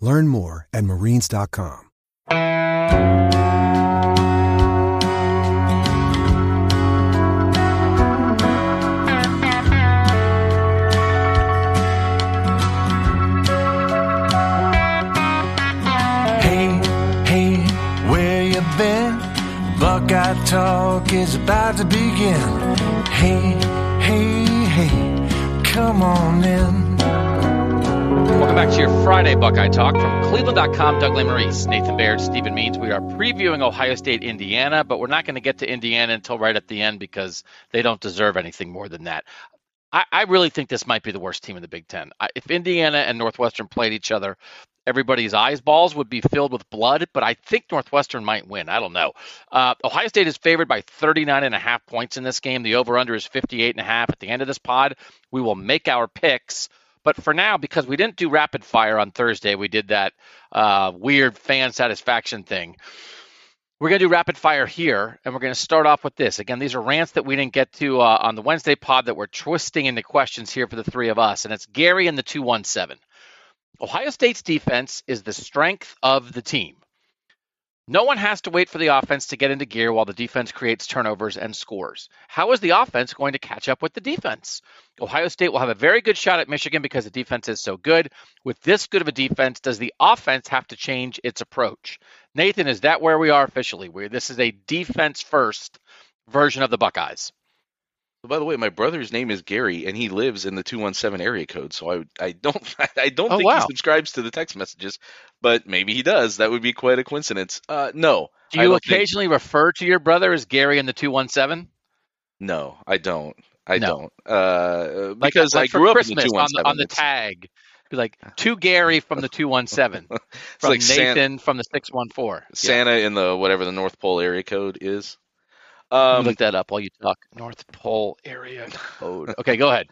Learn more at marines.com. Hey, hey, where you been? Buckeye Talk is about to begin. Hey, hey, hey, come on in. Welcome back to your Friday Buckeye Talk from Cleveland.com. Doug Lesmerises, Nathan Baird, Stephen Means. We are previewing Ohio State, Indiana, but we're not going to get to Indiana until right at the end because they don't deserve anything more than that. I, I really think this might be the worst team in the Big Ten. I, if Indiana and Northwestern played each other, everybody's eyes balls would be filled with blood, but I think Northwestern might win. I don't know. Uh, Ohio State is favored by 39 and a half points in this game. The over under is 58 and a half. At the end of this pod, we will make our picks. But for now, because we didn't do rapid fire on Thursday, we did that uh, weird fan satisfaction thing. We're going to do rapid fire here, and we're going to start off with this. Again, these are rants that we didn't get to uh, on the Wednesday pod that we're twisting into questions here for the three of us, and it's Gary and the 217. Ohio State's defense is the strength of the team. No one has to wait for the offense to get into gear while the defense creates turnovers and scores. How is the offense going to catch up with the defense? Ohio State will have a very good shot at Michigan because the defense is so good. With this good of a defense, does the offense have to change its approach? Nathan, is that where we are officially? Where this is a defense first version of the Buckeyes? By the way, my brother's name is Gary, and he lives in the two one seven area code. So I I don't I don't Oh, think wow. he subscribes to the text messages, but maybe he does. That would be quite a coincidence. Uh, no, Do you don't think- occasionally refer to your brother as Gary in the 217? no, I don't. I No. don't. Uh, because like I for grew up in the two on the, on the tag. Be like, to Gary from the 217. from like San- Nathan from the 614. Yeah. Santa in the whatever the North Pole area code is. Um, look that up while you talk. North Pole area code. Okay, go ahead.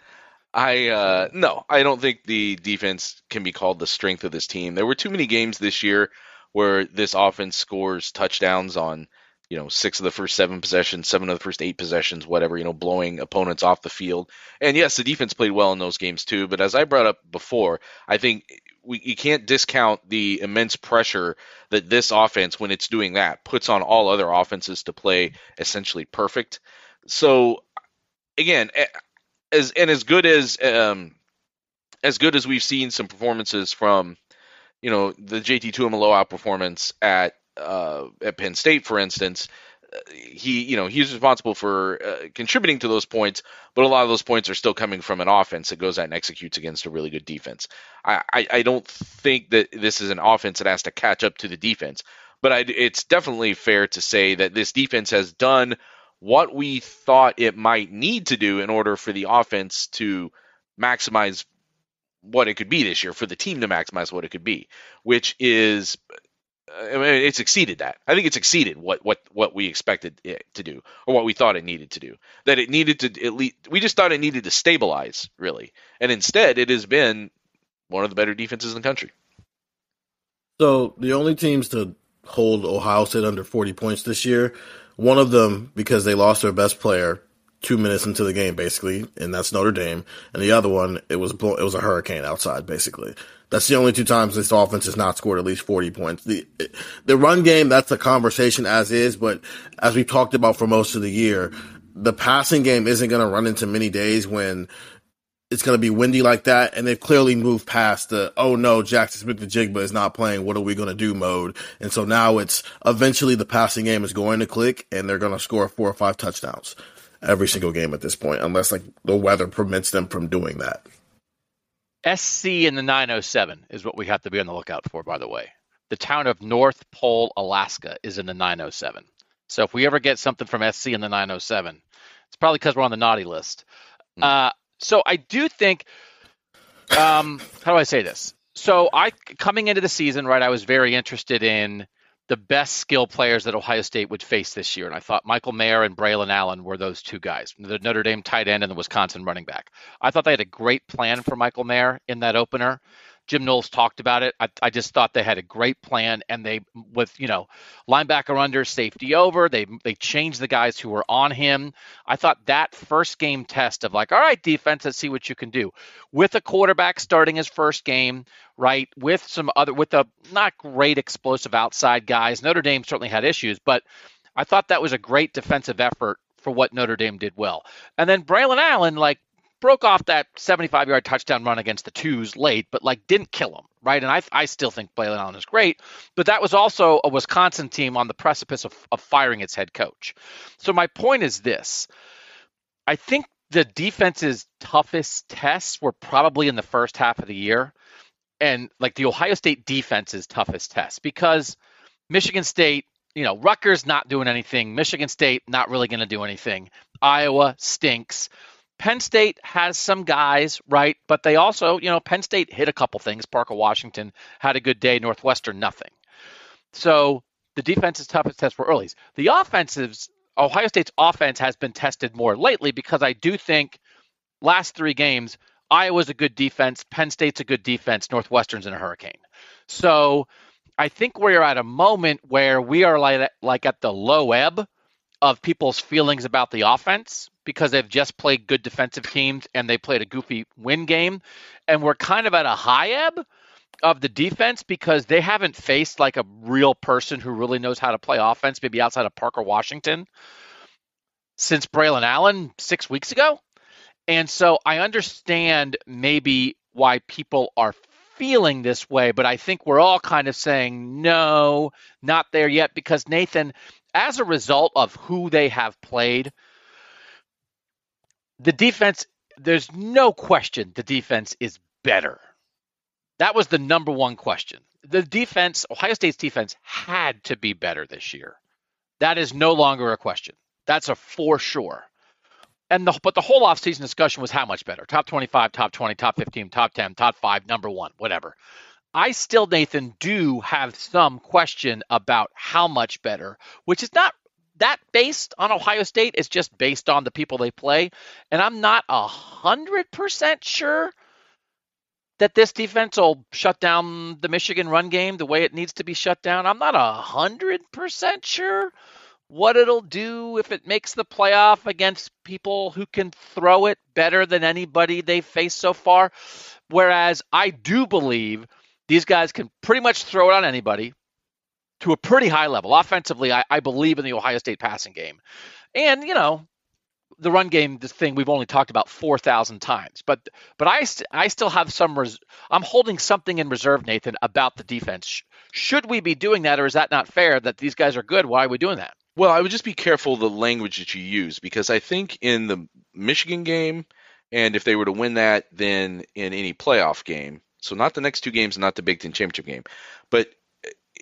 I uh no, I don't think the defense can be called the strength of this team. There were too many games this year where this offense scores touchdowns on, you know, six of the first seven possessions, seven of the first eight possessions, whatever, you know, blowing opponents off the field. And yes, the defense played well in those games too, but as I brought up before, I think we you can't discount the immense pressure that this offense when it's doing that puts on all other offenses to play essentially perfect. So again, as and as good as um as good as we've seen some performances from you know the JT Tuimoloau performance at uh at Penn State for instance uh, he you know he's responsible for uh, contributing to those points but a lot of those points are still coming from an offense that goes out and executes against a really good defense. I, I, I don't think that this is an offense that has to catch up to the defense but I, it's definitely fair to say that this defense has done what we thought it might need to do in order for the offense to maximize what it could be this year, for the team to maximize what it could be, which is I mean, it's exceeded that. I think it's exceeded what what what we expected it to do or what we thought it needed to do. That it needed to at least we just thought it needed to stabilize really, and instead it has been one of the better defenses in the country. So the only teams to hold Ohio State under 40 points this year, one of them because they lost their best player two minutes into the game, basically, and that's Notre Dame, and the other one it was it was a hurricane outside, basically. That's the only two times this offense has not scored at least 40 points. The the run game, that's a conversation as is, but as we've talked about for most of the year, the passing game isn't going to run into many days when it's going to be windy like that. And they've clearly moved past the, oh no, Jackson Smith-Njigba is not playing. What are we going to do mode? And so now it's eventually the passing game is going to click and they're going to score four or five touchdowns every single game at this point, unless like the weather permits them from doing that. SC in the 907 is what we have to be on the lookout for, by the way. The town of North Pole, Alaska is in the 907. So if we ever get something from SC in the 907, it's probably because we're on the naughty list. Mm. Uh, so I do think, um, how do I say this? So I coming into the season, right? I was very interested in the best skill players that Ohio State would face this year. And I thought Michael Mayer and Braylon Allen were those two guys, the Notre Dame tight end and the Wisconsin running back. I thought they had a great plan for Michael Mayer in that opener. Jim Knowles talked about it. I, I, just thought they had a great plan, and they with you know linebacker under, safety over. They they changed the guys who were on him. I thought that first game test of like, all right, defense, let's see what you can do with a quarterback starting his first game, right? With some other with a not great explosive outside guys. Notre Dame certainly had issues, but I thought that was a great defensive effort for what Notre Dame did well. And then Braylon Allen, like broke off that 75 yard touchdown run against the twos late, but like didn't kill him, right? And I, I still think Braylon Allen is great, but that was also a Wisconsin team on the precipice of, of firing its head coach. So my point is this I think the defense's toughest tests were probably in the first half of the year. And like the Ohio State defense's toughest test because Michigan State you know, Rutgers not doing anything. Michigan State not really going to do anything. Iowa stinks. Penn State has some guys, right? But they also, you know, Penn State hit a couple things. Parker Washington had a good day. Northwestern, nothing. So the defense's toughest test were early. The offensives, Ohio State's offense has been tested more lately because I do think last three games, Iowa's a good defense, Penn State's a good defense, Northwestern's in a hurricane. So I think we're at a moment where we are like, like at the low ebb of people's feelings about the offense because they've just played good defensive teams and they played a goofy win game. And we're kind of at a high ebb of the defense because they haven't faced like a real person who really knows how to play offense, maybe outside of Parker Washington, since Braylon Allen six weeks ago. And so I understand maybe why people are feeling this way, but I think we're all kind of saying, no, not there yet, because Nathan, as a result of who they have played, the defense, there's no question the defense is better. That was the number one question. The defense, Ohio State's defense, had to be better this year. That is no longer a question. That's a for sure. And the but the whole offseason discussion was how much better. Top 25, top 20, top 15, top 10, top 5, number 1, whatever. I still Nathan do have some question about how much better, which is not that based on Ohio State. It's just based on the people they play. And I'm not a hundred percent sure that this defense will shut down the Michigan run game the way it needs to be shut down. I'm not a hundred percent sure what it'll do if it makes the playoff against people who can throw it better than anybody they've faced so far. Whereas I do believe these guys can pretty much throw it on anybody to a pretty high level. Offensively, I, I believe in the Ohio State passing game. And, you know, the run game, this thing we've only talked about 4,000 times. But but I, st- I still have some, res- I'm holding something in reserve, Nathan, about the defense. Should we be doing that, or is that not fair that these guys are good? Why are we doing that? Well, I would just be careful the language that you use because I think in the Michigan game, and if they were to win that, then in any playoff game, so not the next two games, not the Big Ten championship game, but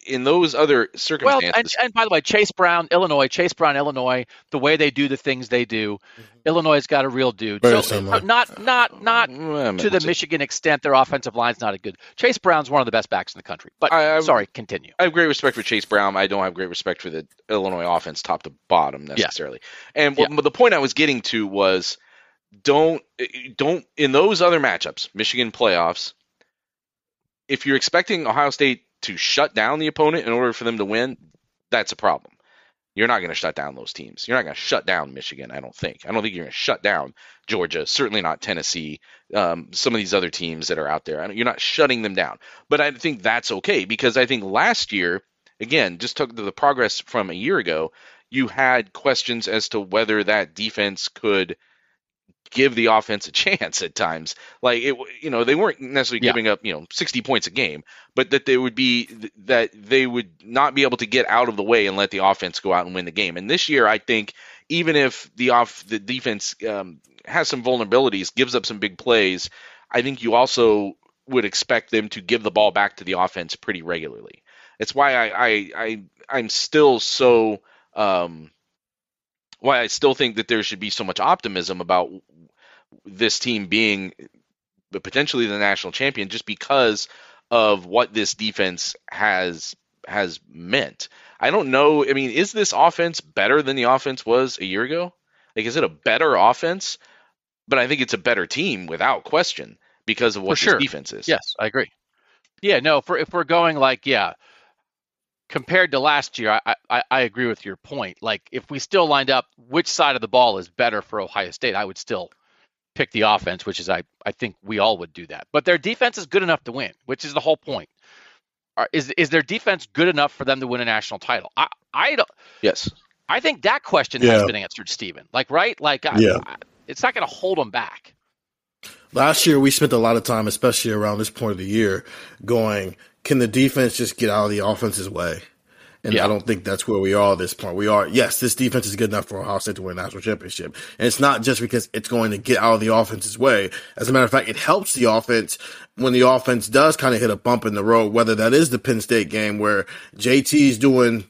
in those other circumstances. Well, and, and, by the way, Chase Brown, Illinois, Chase Brown, Illinois, the way they do the things they do, mm-hmm. Illinois has got a real dude. Very so similar. Uh, not not not uh, well, to the Michigan extent. Their offensive line's not a good. Chase Brown's one of the best backs in the country. But I, I, sorry, continue. I have great respect for Chase Brown. I don't have great respect for the Illinois offense, top to bottom necessarily. Yeah. And yeah. the point I was getting to was don't eh, don't in those other matchups, Michigan playoffs. If you're expecting Ohio State to shut down the opponent in order for them to win, that's a problem. You're not going to shut down those teams. You're not going to shut down Michigan, I don't think. I don't think you're going to shut down Georgia, certainly not Tennessee, um, some of these other teams that are out there. You're not shutting them down. But I think that's okay because I think last year, again, just took the progress from a year ago, you had questions as to whether that defense could give the offense a chance at times. Like it, you know, they weren't necessarily Yeah. giving up, you know, 60 points a game, but that they would be that they would not be able to get out of the way and let the offense go out and win the game. And this year, I think even if the off the defense um, has some vulnerabilities, gives up some big plays, I think you also would expect them to give the ball back to the offense pretty regularly. It's why I I, I I'm still so um, why I still think that there should be so much optimism about this team being potentially the national champion just because of what this defense has has meant. I don't know. I mean, is this offense better than the offense was a year ago? Like, is it a better offense? But I think it's a better team without question because of what For sure. this defense is. Yes, I agree. Yeah, no, for if we're going like, yeah, compared to last year, I, I, I agree with your point. Like, if we still lined up which side of the ball is better for Ohio State, I would still pick the offense, which is I, I think we all would do that. But their defense is good enough to win, which is the whole point. Is is their defense good enough for them to win a national title? I I don't. Yes. I think that question has been answered, Stephen. Like, right? Like, I, Yeah. I- it's not going to hold them back. Last year, we spent a lot of time, especially around this point of the year, going, can the defense just get out of the offense's way? And Yeah. I don't think that's where we are at this point. We are, yes, this defense is good enough for Ohio State to win a national championship. And it's not just because it's going to get out of the offense's way. As a matter of fact, it helps the offense when the offense does kind of hit a bump in the road, whether that is the Penn State game where JT's doing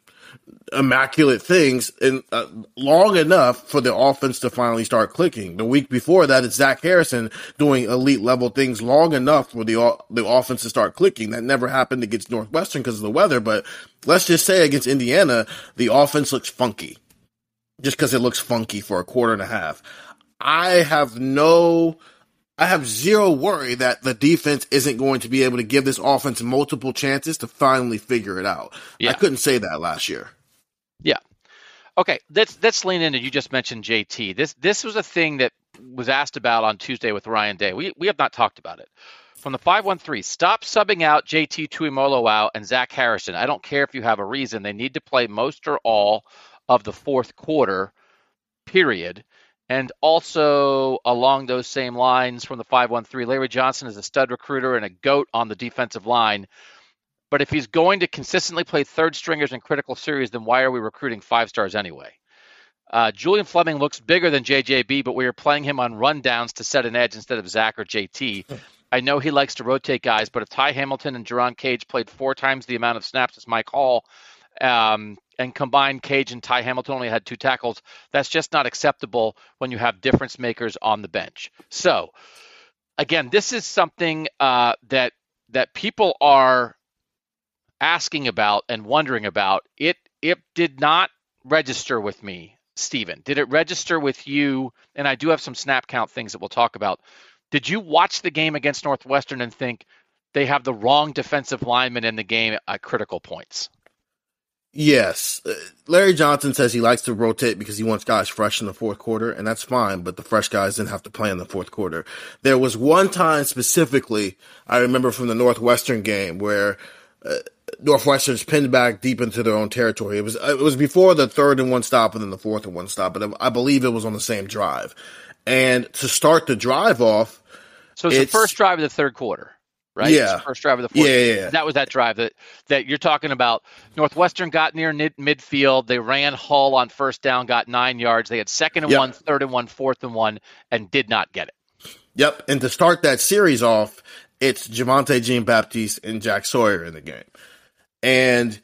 immaculate things and uh, long enough for the offense to finally start clicking. The week before that, it's Zach Harrison doing elite level things long enough for the the offense to start clicking. That never happened against Northwestern because of the weather, but let's just say against Indiana, the offense looks funky, just because it looks funky for a quarter and a half. I have no. I have zero worry that the defense isn't going to be able to give this offense multiple chances to finally figure it out. Yeah. I couldn't say that last year. Yeah. Okay, let's let's lean into. You just mentioned JT. This this was a thing that was asked about on Tuesday with Ryan Day. We we have not talked about it. From the five one three, stop subbing out JT Tuimoloau and Zach Harrison. I don't care if you have a reason. They need to play most or all of the fourth quarter. Period. And also along those same lines from the 513, Larry Johnson is a stud recruiter and a goat on the defensive line. But if he's going to consistently play third stringers in critical series, then why are we recruiting five stars anyway? Uh, Julian Fleming looks bigger than JJB, but we are playing him on rundowns to set an edge instead of Zach or JT. I know he likes to rotate guys, but if Ty Hamilton and Jerron Cage played four times the amount of snaps as Mike Hall, um, and combined Cage and Ty Hamilton only had two tackles, that's just not acceptable when you have difference makers on the bench. So, again, this is something uh, that that people are asking about and wondering about. It it did not register with me, Stephen. Did it register with you? And I do have some snap count things that we'll talk about. Did you watch the game against Northwestern and think they have the wrong defensive lineman in the game at critical points? Yes. Uh, Larry Johnson says he likes to rotate because he wants guys fresh in the fourth quarter, and that's fine, but the fresh guys didn't have to play in the fourth quarter. There was one time specifically, I remember from the Northwestern game where uh, Northwestern's pinned back deep into their own territory. It was it was before the third and one stop and then the fourth and one stop, but I believe it was on the same drive. And to start the drive off, So it's, the first drive of the third quarter, right? Yeah. first drive of the fourth. Yeah, yeah, yeah. That was that drive that that you're talking about. Northwestern got near mid, midfield. They ran Hull on first down, got nine yards. They had second and Yep. one, third and one, fourth and one, and did not get it. Yep. And to start that series off, it's Javontae Jean Baptiste and Jack Sawyer in the game. And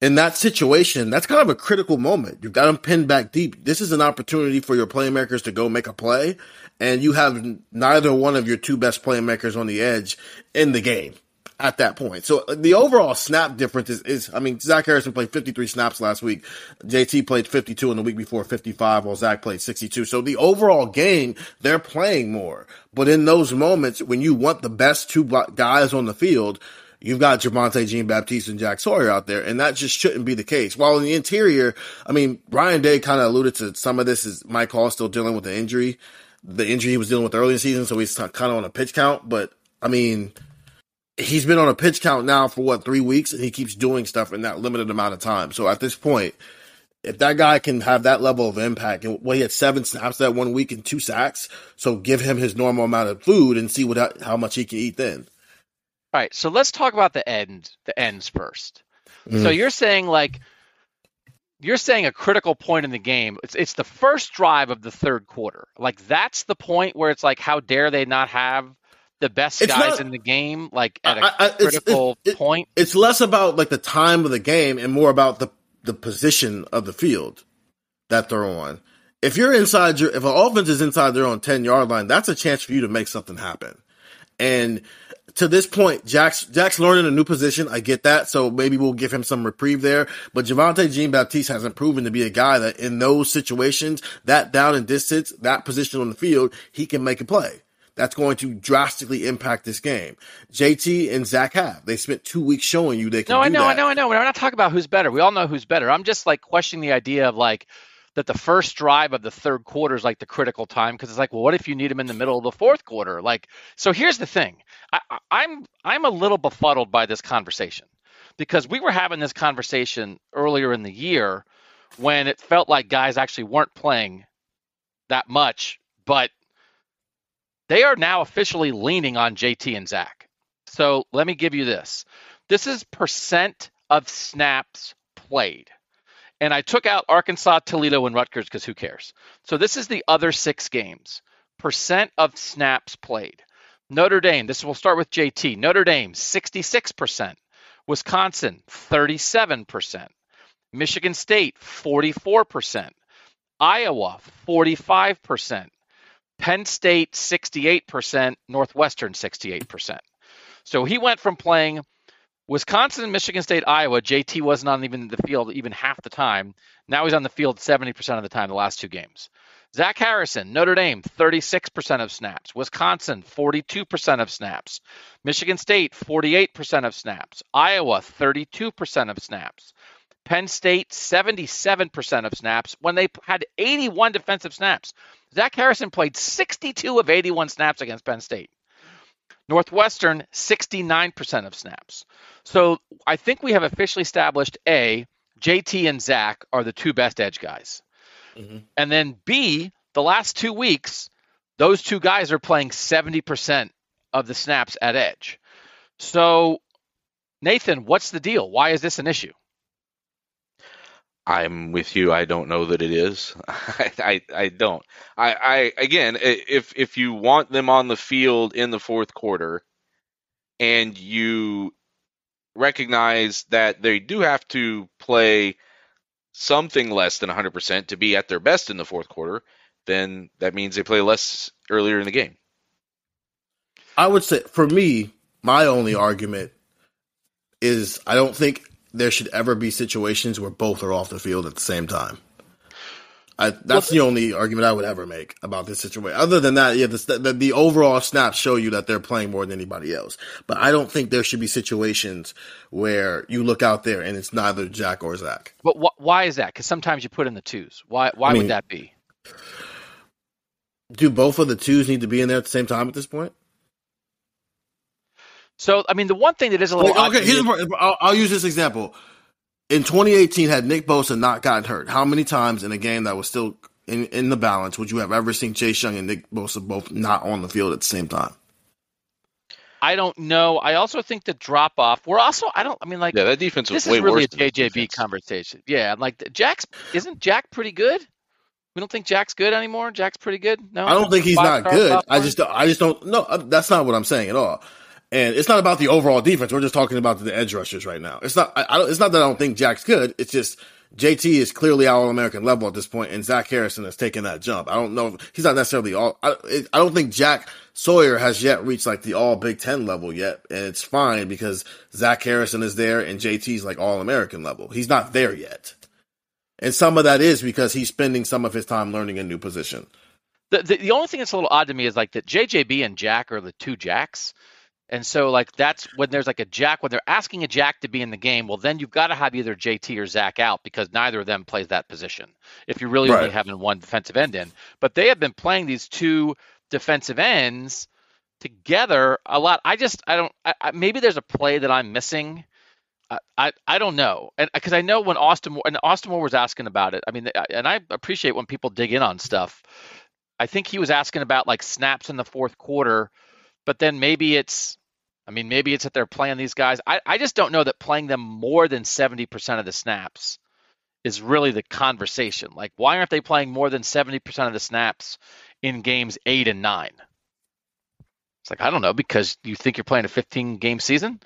in that situation, that's kind of a critical moment. You've got them pinned back deep. This is an opportunity for your playmakers to go make a play, and you have neither one of your two best playmakers on the edge in the game at that point. So uh, the overall snap difference is, is I mean, Zach Harrison played 53 snaps last week. JT played 52 in the week before 55, while Zach played 62. So the overall game, they're playing more. But in those moments, when you want the best two guys on the field, You've got Javontae Jean Baptiste and Jack Sawyer out there, and that just shouldn't be the case. While in the interior, I mean, Ryan Day kind of alluded to some of this is Mike Hall still dealing with the injury, the injury he was dealing with early in the season, so he's kind of on a pitch count. But I mean, he's been on a pitch count now for what three weeks, and he keeps doing stuff in that limited amount of time. So at this point, if that guy can have that level of impact, and well, he had seven snaps that one week and two sacks, so give him his normal amount of food and see what how much he can eat then. All right, so let's talk about the end, the ends 1st mm So you're saying like you're saying a critical point in the game. It's it's the first drive of the third quarter. Like that's the point where it's like, how dare they not have the best it's guys not, in the game, like at a I, I, critical it's, it, point? It's less about like the time of the game and more about the the position of the field that they're on. If you're inside your, if an offense is inside their own 10 yard line, that's a chance for you to make something happen. And to this point, Jack's, Jack's learning a new position. I get that. So maybe we'll give him some reprieve there. But Javontae Jean Baptiste hasn't proven to be a guy that in those situations, that down and distance, that position on the field, he can make a play that's going to drastically impact this game. JT and Zach have. They spent two weeks showing you they can. No, I know. I know, I know. We're not talking about who's better. We all know who's better. I'm just like questioning the idea of like that the first drive of the third quarter is like the critical time because it's like, well, what if you need him in the middle of the fourth quarter? Like, so here's the thing. I, I'm I'm a little befuddled by this conversation because we were having this conversation earlier in the year when it felt like guys actually weren't playing that much, but they are now officially leaning on JT and Zach. So let me give you this. This is percent of snaps played. And I took out Arkansas, Toledo, and Rutgers because who cares? So this is the other six games. Percent of snaps played. Notre Dame, this will start with JT. Notre Dame, 66%. Wisconsin, 37%. Michigan State, 44%. Iowa, 45%. Penn State 68%, Northwestern 68%. So he went from playing Wisconsin, Michigan State, Iowa. JT wasn't on even the field even half the time. Now he's on the field 70% of the time the last two games. Zach Harrison, Notre Dame, 36% of snaps. Wisconsin, 42% of snaps. Michigan State, 48% of snaps. Iowa, 32% of snaps. Penn State, 77% of snaps when they had 81 defensive snaps. Zach Harrison played 62 of 81 snaps against Penn State. Northwestern, 69% of snaps. So I think we have officially established A, JT and Zach are the two best edge guys. Mm-hmm. And then B, the last two weeks, those two guys are playing 70% of the snaps at edge. So, Nathan, what's the deal? Why is this an issue? I'm with you. I don't know that it is. I, I, I don't. I, I again, if if you want them on the field in the fourth quarter, and you recognize that they do have to play something less than 100% to be at their best in the fourth quarter, then that means they play less earlier in the game. I would say, for me, my only argument is I don't think there should ever be situations where both are off the field at the same time. I, that's well, the only argument I would ever make about this situation. Other than that, yeah, the, the, the, overall snaps show you that they're playing more than anybody else. But I don't think there should be situations where you look out there and it's neither Jack or Zach. But wh- why is that? Because sometimes you put in the twos. Why? Why I mean, would that be? Do both of the twos need to be in there at the same time at this point? So, I mean, the one thing that is a little okay. Here's I'll, I'll use this example. In 2018, had Nick Bosa not gotten hurt, how many times in a game that was still in, in the balance would you have ever seen Chase Young and Nick Bosa both not on the field at the same time? I don't know. I also think the drop off. We're also. I don't. I mean, like. Yeah, that defense was this way is really worse a JJB conversation. Yeah, like Jack's. Isn't Jack pretty good? We don't think Jack's good anymore. Jack's pretty good. No, I don't think he's not good. I just. I just don't. No, that's not what I'm saying at all. And it's not about the overall defense. We're just talking about the edge rushers right now. It's not. I, I it's not that I don't think Jack's good. It's just JT is clearly all American level at this point, and Zach Harrison has taken that jump. I don't know. He's not necessarily all. I, I don't think Jack Sawyer has yet reached like the all Big Ten level yet, and it's fine because Zach Harrison is there and JT's like all American level. He's not there yet, and some of that is because he's spending some of his time learning a new position. The, the, the only thing that's a little odd to me is like that JJB and Jack are the two Jacks. And so, like, that's when there's like a Jack, when they're asking a Jack to be in the game, well, then you've got to have either JT or Zach out because neither of them plays that position if you're really right. only having one defensive end in. But they have been playing these two defensive ends together a lot. I just, I don't, I, I, maybe there's a play that I'm missing. I, I don't know, and uh, because I know when Austin and Austin Moore was asking about it. I mean, and I appreciate when people dig in on stuff. I think he was asking about like snaps in the fourth quarter, but then maybe it's, I mean, maybe it's that they're playing these guys. I, I just don't know that playing them more than seventy percent of the snaps is really the conversation. Like, why aren't they playing more than seventy percent of the snaps in games eight and nine? It's like I don't know because you think you're playing a 15 game season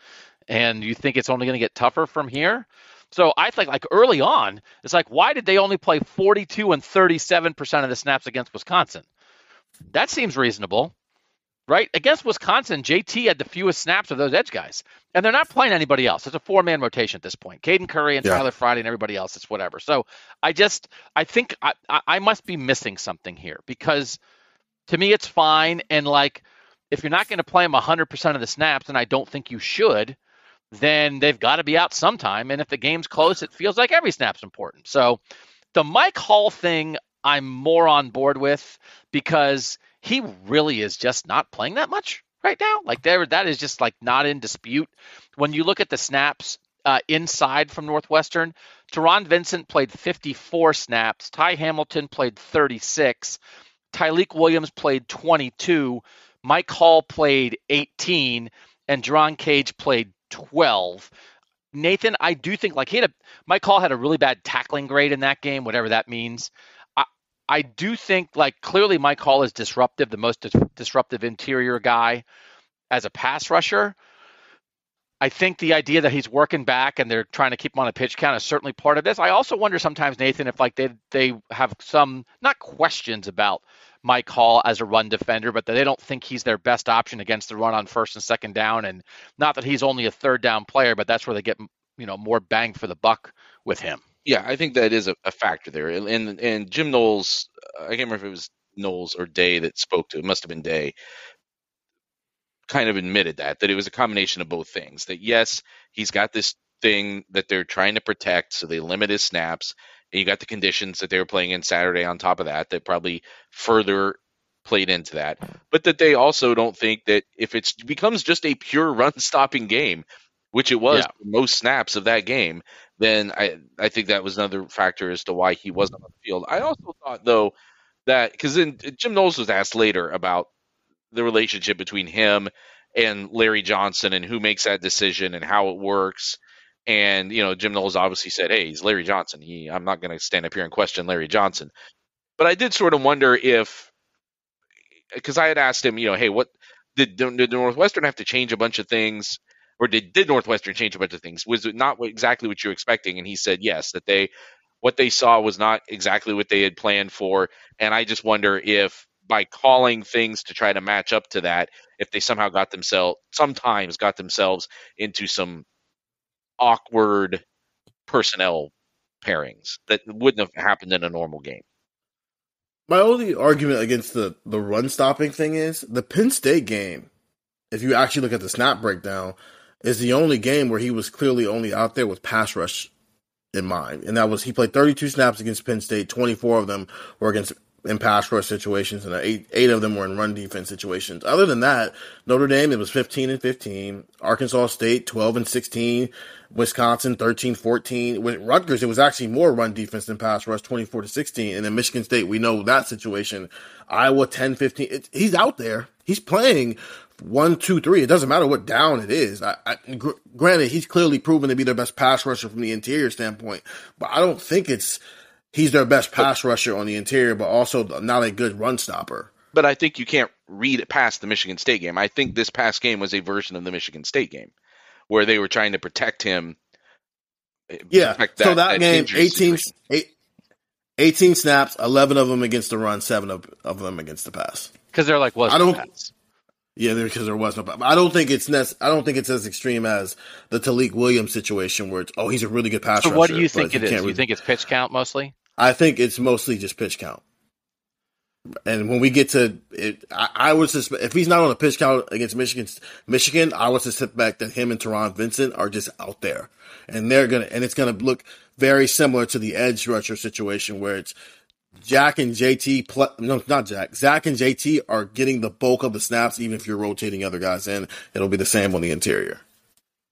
and you think it's only going to get tougher from here. So I think like early on, it's like why did they only play 42 and 37 percent of the snaps against Wisconsin? That seems reasonable, right? Against Wisconsin, JT had the fewest snaps of those edge guys, and they're not playing anybody else. It's a four man rotation at this point. Caden Curry and yeah. Tyler Friday and everybody else. It's whatever. So I just I think I I must be missing something here because to me it's fine and like if you're not going to play them 100% of the snaps, and I don't think you should, then they've got to be out sometime. And if the game's close, it feels like every snap's important. So the Mike Hall thing, I'm more on board with because he really is just not playing that much right now. Like there, that is just like not in dispute. When you look at the snaps uh, inside from Northwestern, Taron Vincent played 54 snaps. Ty Hamilton played 36. Tyleik Williams played 22. Mike Hall played 18, and Jerron Cage played 12. Nathan, I do think like he had a Mike Hall had a really bad tackling grade in that game, whatever that means. I do think like clearly Mike Hall is disruptive, the most dis- disruptive interior guy as a pass rusher. I think the idea that he's working back and they're trying to keep him on a pitch count is certainly part of this. I also wonder sometimes, Nathan, if like they they have some not questions about Mike Hall as a run defender, but that they don't think he's their best option against the run on first and second down. And not that he's only a third down player, but that's where they get you know more bang for the buck with him. Yeah, I think that is a, a factor there. And and Jim Knowles, uh, I can't remember if it was Knowles or Day that spoke to it. Must have been Day. Kind of admitted that that it was a combination of both things. That yes, he's got this thing that they're trying to protect, so they limit his snaps and you got the conditions that they were playing in Saturday on top of that that probably further played into that. But that they also don't think that if it becomes just a pure run stopping game, which it was yeah. most snaps of that game, then I I think that was another factor as to why he mm-hmm. wasn't on the field. I also thought though that because then uh, Jim Knowles was asked later about the relationship between him and Larry Johnson and who makes that decision and how it works. And you know, Jim Knowles obviously said, "Hey, he's Larry Johnson. He, I'm not going to stand up here and question Larry Johnson." But I did sort of wonder if, because I had asked him, you know, hey, what did, did Northwestern have to change a bunch of things, or did did Northwestern change a bunch of things? Was it not exactly what you were expecting? And he said yes, that they what they saw was not exactly what they had planned for. And I just wonder if by calling things to try to match up to that, if they somehow got themselves sometimes got themselves into some awkward personnel pairings that wouldn't have happened in a normal game. My only argument against the, the run stopping thing is the Penn State game, if you actually look at the snap breakdown, is the only game where he was clearly only out there with pass rush in mind. And that was he played 32 snaps against Penn State, 24 of them were against in pass rush situations, and eight eight of them were in run defense situations. Other than that, Notre Dame it was 15 and 15, Arkansas State 12 and 16, Wisconsin 13 14. With Rutgers, it was actually more run defense than pass rush, 24 to 16. And then Michigan State, we know that situation. Iowa 10 15. It, he's out there. He's playing one, two, three. It doesn't matter what down it is. I, I, gr- granted, he's clearly proven to be their best pass rusher from the interior standpoint, but I don't think it's he's their best pass rusher on the interior, but also not a good run stopper. But I think you can't read it past the Michigan State game. I think this past game was a version of the Michigan State game where they were trying to protect him. Eh, yeah. Protect that, so that, that game, 18, eight, 18 snaps, 11 of them against the run, seven of, of them against the pass. Because they're like, was I don't. Pass. Yeah, because there was no. I don't think it's I don't think it's as extreme as the Tyleik Williams situation where it's oh he's a really good pass. So what do you think it is? You think it's pitch count mostly? I think it's mostly just pitch count. And when we get to it, I, I would suspect if he's not on a pitch count against Michigan, Michigan, I would suspect that him and Taron Vincent are just out there, and they're gonna, and it's gonna look very similar to the edge rusher situation where it's Jack and JT, no, not Jack, Zach and JT are getting the bulk of the snaps, even if you're rotating other guys in. It'll be the same on the interior.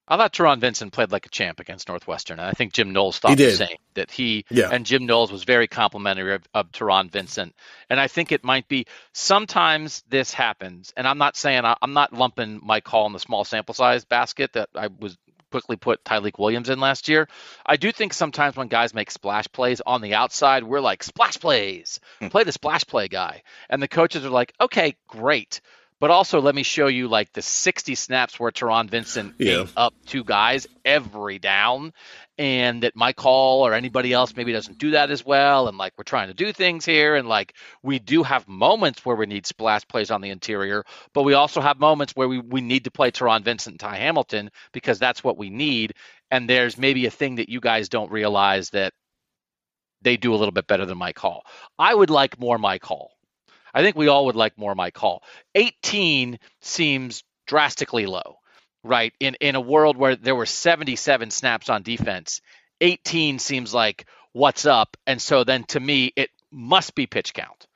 I thought Taron Vincent played like a champ against Northwestern, and I think Jim Knowles thought the same. That he yeah. and Jim Knowles was very complimentary of, of Taron Vincent, and I think it might be sometimes this happens, and I'm not saying I, am not lumping Mike Hall in the small sample size basket that I was quickly put Tyleik Williams in last year. I do think sometimes when guys make splash plays on the outside, we're like splash plays, hmm. play the splash play guy, and the coaches are like, okay, great but also, let me show you like the 60 snaps where Taron Vincent yeah. up two guys every down, and that Mike Hall or anybody else maybe doesn't do that as well. And like we're trying to do things here, and like we do have moments where we need splash plays on the interior, but we also have moments where we, we need to play Taron Vincent and Ty Hamilton because that's what we need. And there's maybe a thing that you guys don't realize that they do a little bit better than Mike Hall. I would like more Mike Hall. I think we all would like more Mike Hall. 18 seems drastically low, right? In in a world where there were 77 snaps on defense, 18 seems like what's up. And so then to me, it must be pitch count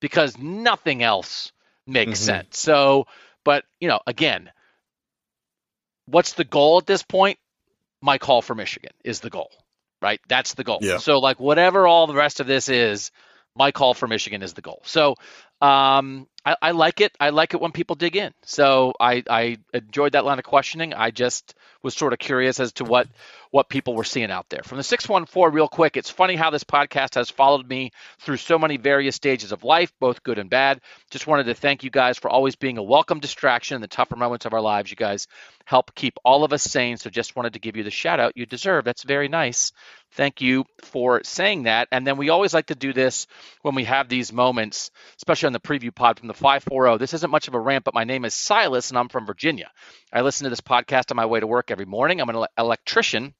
because nothing else makes mm-hmm. sense. So, but you know, again, what's the goal at this point? My call for Michigan is the goal, right? That's the goal. Yeah. So, like, whatever all the rest of this is, my call for Michigan is the goal. So um, I, I, like it. I like it when people dig in. So I, I enjoyed that line of questioning. I just was sort of curious as to what what people were seeing out there. From the 614, real quick, it's funny how this podcast has followed me through so many various stages of life, both good and bad. Just wanted to thank you guys for always being a welcome distraction in the tougher moments of our lives. You guys help keep all of us sane. So just wanted to give you the shout out you deserve. That's very nice. Thank you for saying that. And then we always like to do this when we have these moments, especially on the preview pod from the 540. This isn't much of a rant, but my name is Silas and I'm from Virginia. I listen to this podcast on my way to work every morning. I'm an electrician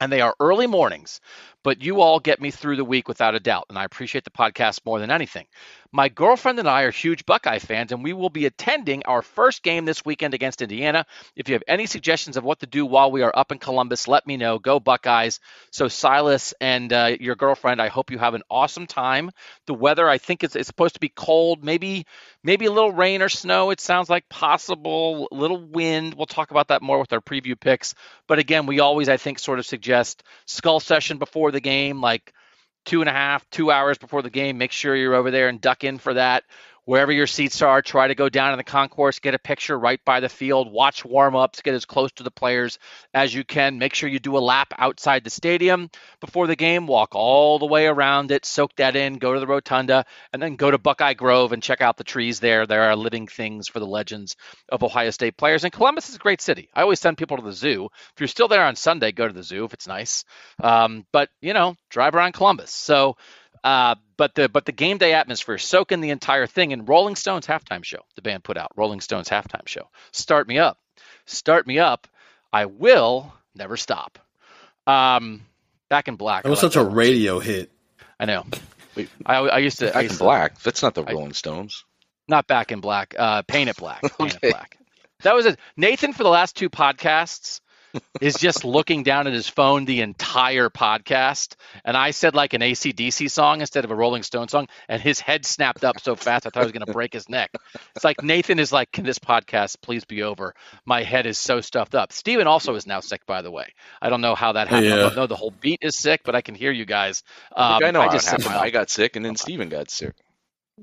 and they are early mornings, but you all get me through the week without a doubt, and I appreciate the podcast more than anything. My girlfriend and I are huge Buckeye fans, and we will be attending our first game this weekend against Indiana. If you have any suggestions of what to do while we are up in Columbus, let me know. Go Buckeyes. So, Silas and uh, your girlfriend, I hope you have an awesome time. The weather, I think, is, is supposed to be cold, maybe maybe a little rain or snow. It sounds like possible. A little wind. We'll talk about that more with our preview picks. But again, we always, I think, sort of suggest skull session before the game, like two and a half, two hours before the game. Make sure you're over there and duck in for that wherever your seats are, try to go down in the concourse, get a picture right by the field, watch warm ups, get as close to the players as you can. Make sure you do a lap outside the stadium before the game, walk all the way around it, soak that in, go to the rotunda, and then go to Buckeye Grove and check out the trees there. There are living things for the legends of Ohio State players. And Columbus is a great city. I always send people to the zoo. If you're still there on Sunday, go to the zoo if it's nice. Um, but, you know, drive around Columbus. So, uh, but the but the game day atmosphere, soaking the entire thing. And Rolling Stones halftime show, the band put out Rolling Stones halftime show. Start me up, start me up. I will never stop. Um, back in black. It was like such a radio hit. I know. Wait, I, I used to. Back I used in black. That's not the Rolling I, Stones. Not back in black. Uh, paint it black. Paint okay. it black. That was it. Nathan for the last two podcasts is just looking down at his phone the entire podcast. And I said like an ACDC song instead of a Rolling Stone song, and his head snapped up so fast I thought I was going to break his neck. It's like Nathan is like, Can this podcast please be over? My head is so stuffed up. Steven also is now sick, by the way. I don't know how that happened. Yeah. I don't know the whole beat is sick, but I can hear you guys. Um, I know I just happened. I got sick, and then Steven got sick.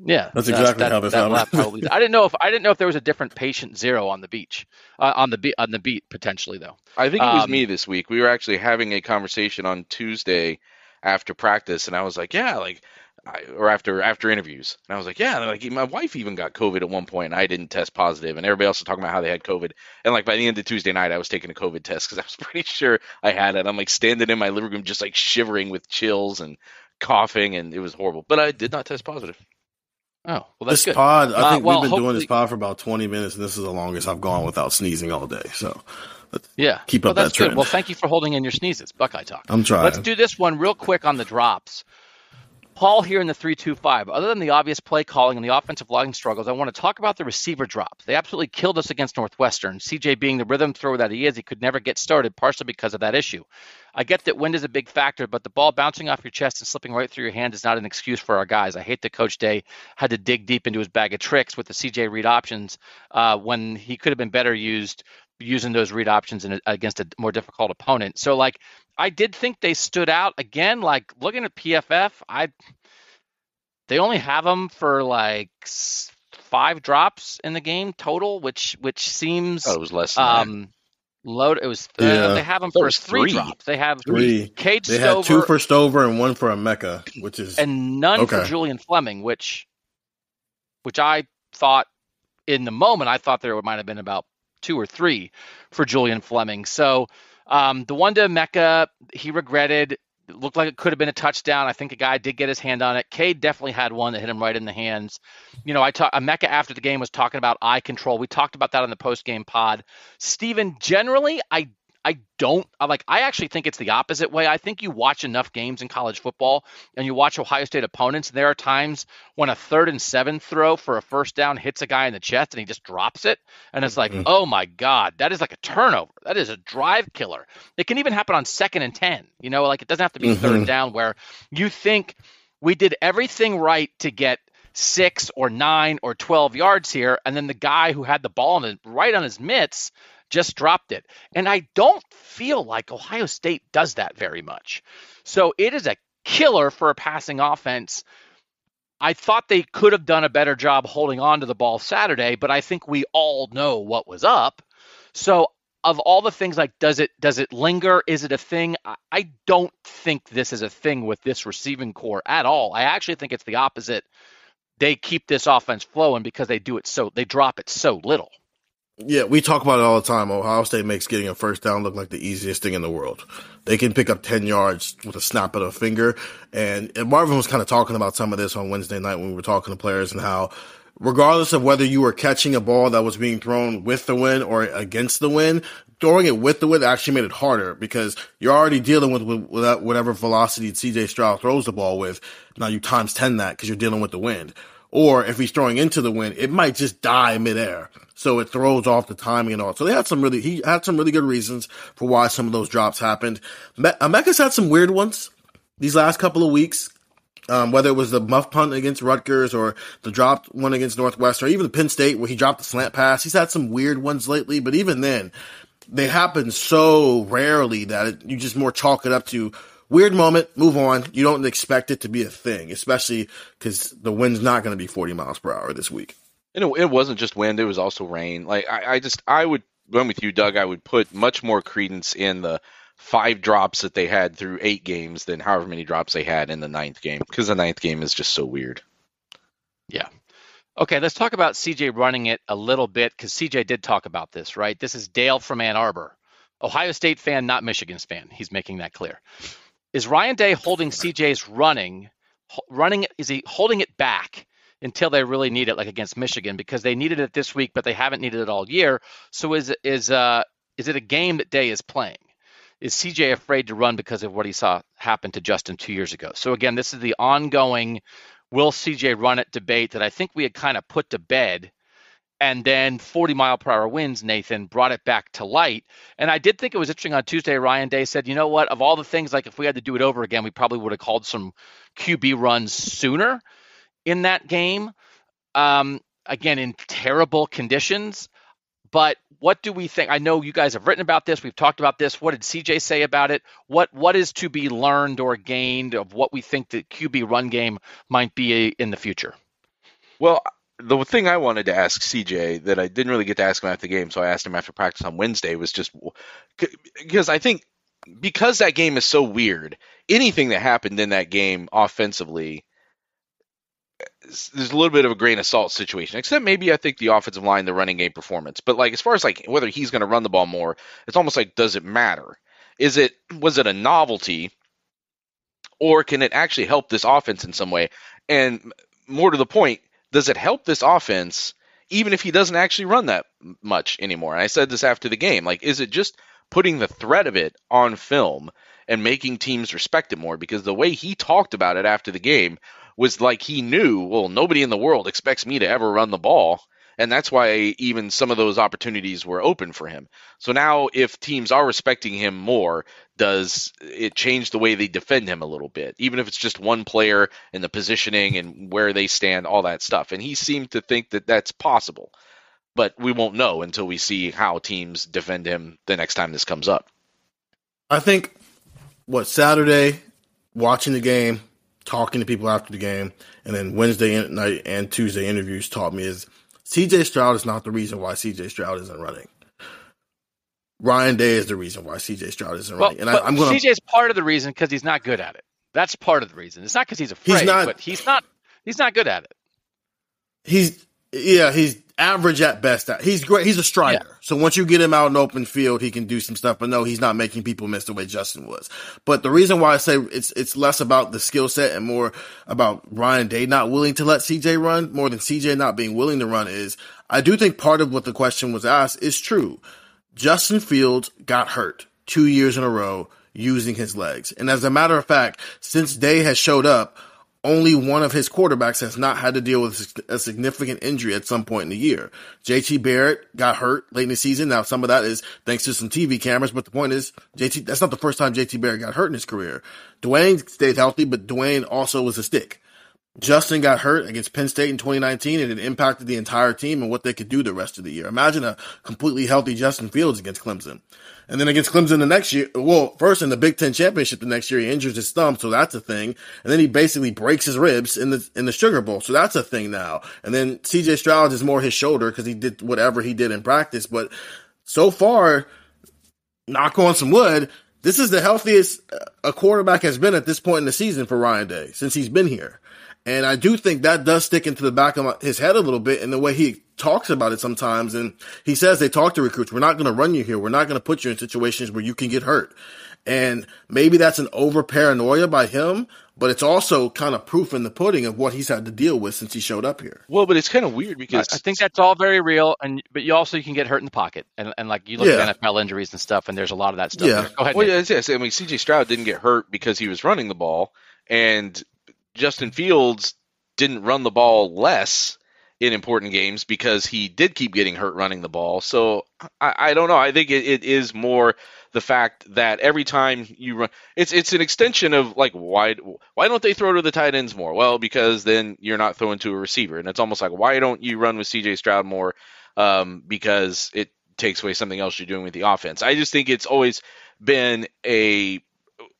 Yeah, that's exactly that, how this happened. Probably, I didn't know if I didn't know if there was a different patient zero on the beach, uh, on the beat on the beat potentially though. I think it was um, me this week. We were actually having a conversation on Tuesday after practice, and I was like, yeah, like, I, or after after interviews, and I was like, yeah, like my wife even got COVID at one point, and I didn't test positive, and everybody else was talking about how they had COVID, and like by the end of Tuesday night, I was taking a COVID test because I was pretty sure I had it. I'm like standing in my living room, just like shivering with chills and coughing, and it was horrible, but I did not test positive. Oh, well, that's this good. pod. I uh, think well, we've been doing this pod for about twenty minutes, and this is the longest I've gone without sneezing all day. So, yeah, keep well, up that trend. Good. Well, thank you for holding in your sneezes, Buckeye talk. I'm trying. Let's do this one real quick on the drops. Paul here in the 325. Other than the obvious play calling and the offensive line struggles, I want to talk about the receiver drops. They absolutely killed us against Northwestern. CJ being the rhythm thrower that he is, he could never get started, partially because of that issue. I get that wind is a big factor, but the ball bouncing off your chest and slipping right through your hand is not an excuse for our guys. I hate that Coach Day had to dig deep into his bag of tricks with the CJ read options uh, when he could have been better used using those read options in, against a more difficult opponent. So like I did think they stood out again. Like looking at PFF, I they only have them for like five drops in the game total, which which seems oh, it was less. um, load. It was uh, yeah. they have them for three, three, drops. They have three. Cade they Stover, had two for Stover and one for Emeka, which is and none okay. for Julian Fleming, which which I thought in the moment I thought there might have been about two or three for Julian Fleming. So um, the one to Emeka, he regretted. It looked like it could have been a touchdown. I think a guy did get his hand on it. Cade definitely had one that hit him right in the hands. You know, I talked. Emeka after the game was talking about eye control. We talked about that on the post game pod. Stephen, generally, I I don't I like I actually think it's the opposite way. I think you watch enough games in college football and you watch Ohio State opponents and there are times when a third and seven throw for a first down hits a guy in the chest and he just drops it and it's like, mm-hmm. "Oh my god, that is like a turnover. That is a drive killer." It can even happen on second and 10. You know, like it doesn't have to be mm-hmm. third down where you think we did everything right to get six or nine or 12 yards here. And then the guy who had the ball in, right on his mitts just dropped it. And I don't feel like Ohio State does that very much. So it is a killer for a passing offense. I thought they could have done a better job holding on to the ball Saturday, but I think we all know what was up. So of all the things like does it does it linger is it a thing I, I don't think this is a thing with this receiving core at all i actually think it's the opposite they keep this offense flowing because they do it so they drop it so little yeah, we talk about it all the time. Ohio State makes getting a first down look like the easiest thing in the world. They can pick up 10 yards with a snap of a finger. And, and Marvin was kind of talking about some of this on Wednesday night when we were talking to players and how regardless of whether you were catching a ball that was being thrown with the wind or against the wind, throwing it with the wind actually made it harder because you're already dealing with, with, whatever velocity CJ Stroud throws the ball with. Now you times 10 that because you're dealing with the wind. Or if he's throwing into the wind, it might just die midair. So it throws off the timing and all. So they had some really, he had some really good reasons for why some of those drops happened. Me- had some weird ones these last couple of weeks. Um, whether it was the muff punt against Rutgers or the dropped one against Northwestern, or even the Penn State where he dropped the slant pass. He's had some weird ones lately, but even then, they happen so rarely that it, you just more chalk it up to weird moment, move on. You don't expect it to be a thing, especially because the wind's not going to be 40 miles per hour this week. And it, it, wasn't just wind; it was also rain. Like I, I just, I would, going with you, Doug. I would put much more credence in the five drops that they had through eight games than however many drops they had in the ninth game, because the ninth game is just so weird. Yeah. Okay, let's talk about CJ running it a little bit because CJ did talk about this, right? This is Dale from Ann Arbor, Ohio State fan, not Michigan's fan. He's making that clear. Is Ryan Day holding CJ's running, running? Is he holding it back until they really need it, like against Michigan, because they needed it this week, but they haven't needed it all year? So is is uh is it a game that Day is playing? Is CJ afraid to run because of what he saw happen to Justin two years ago? So again, this is the ongoing will CJ run it debate that I think we had kind of put to bed and then 40 mile per hour winds, Nathan, brought it back to light. And I did think it was interesting on Tuesday. Ryan Day said, you know what? Of all the things, like if we had to do it over again, we probably would have called some QB runs sooner in that game. Um, again, in terrible conditions. But what do we think? I know you guys have written about this. We've talked about this. What did CJ say about it? What what is to be learned or gained of what we think the QB run game might be in the future? Well, the thing I wanted to ask CJ that I didn't really get to ask him after the game, so I asked him after practice on Wednesday was just because I think because that game is so weird, anything that happened in that game offensively, there's a little bit of a grain of salt situation. Except maybe I think the offensive line, the running game performance, but like as far as like whether he's going to run the ball more, it's almost like does it matter? Is it was it a novelty? Or can it actually help this offense in some way? And more to the point, does it help this offense even if he doesn't actually run that much anymore? And I said this after the game. Like, is it just putting the threat of it on film and making teams respect it more? Because the way he talked about it after the game was like he knew, well, nobody in the world expects me to ever run the ball and that's why even some of those opportunities were open for him. So now, if teams are respecting him more, does it change the way they defend him a little bit, even if it's just one player and the positioning and where they stand, all that stuff? And he seemed to think that that's possible. but we won't know until we see how teams defend him the next time this comes up. I think what Saturday, watching the game, talking to people after the game, and then Wednesday night and Tuesday interviews taught me is CJ Stroud is not the reason why CJ Stroud isn't running. Ryan Day is the reason why CJ Stroud isn't well, running. And I, am going CJ is part of the reason because he's not good at it. That's part of the reason. It's not because he's afraid, he's not, but he's not he's not good at it. He's yeah, he's average at best. He's great. He's a striker. Yeah. So once you get him out in open field, he can do some stuff. But no, he's not making people miss the way Justin was. But the reason why I say it's it's less about the skill set and more about Ryan Day not willing to let CJ run more than CJ not being willing to run is I do think part of what the question was asked is true. Justin Fields got hurt two years in a row using his legs. And as a matter of fact, since Day has showed up, only one of his quarterbacks has not had to deal with a significant injury at some point in the year. JT Barrett got hurt late in the season. Now, some of that is thanks to some TV cameras, but the point is, JT, that's not the first time JT Barrett got hurt in his career. Dwayne stayed healthy, but Dwayne also was a stick. Justin got hurt against Penn State in 2019 and it impacted the entire team and what they could do the rest of the year. Imagine a completely healthy Justin Fields against Clemson. And then against Clemson the next year, well, first in the Big Ten championship the next year, he injures his thumb, so that's a thing. And then he basically breaks his ribs in the in the Sugar Bowl, so that's a thing now. And then C.J. Stroud is more his shoulder because he did whatever he did in practice. But so far, knock on some wood, this is the healthiest uh, a quarterback has been at this point in the season for Ryan Day since he's been here. And I do think that does stick into the back of his head a little bit in the way he talks about it sometimes. And he says they talk to recruits. We're not going to run you here. We're not going to put you in situations where you can get hurt. And maybe that's an over paranoia by him, but it's also kind of proof in the pudding of what he's had to deal with since he showed up here. Well, but it's kind of weird because I, I think that's all very real, and but you also you can get hurt in the pocket, and and like you look yeah. at NFL injuries and stuff, and there's a lot of that stuff. Yeah, there. go ahead. Well, yes, yes. I mean, C.J. Stroud didn't get hurt because he was running the ball, and Justin Fields didn't run the ball less in important games because he did keep getting hurt running the ball. So I, I don't know. I think it, it is more the fact that every time you run, it's it's an extension of like why why don't they throw to the tight ends more? Well, because then you're not throwing to a receiver, and it's almost like why don't you run with C.J. Stroud more? Um, because it takes away something else you're doing with the offense. I just think it's always been a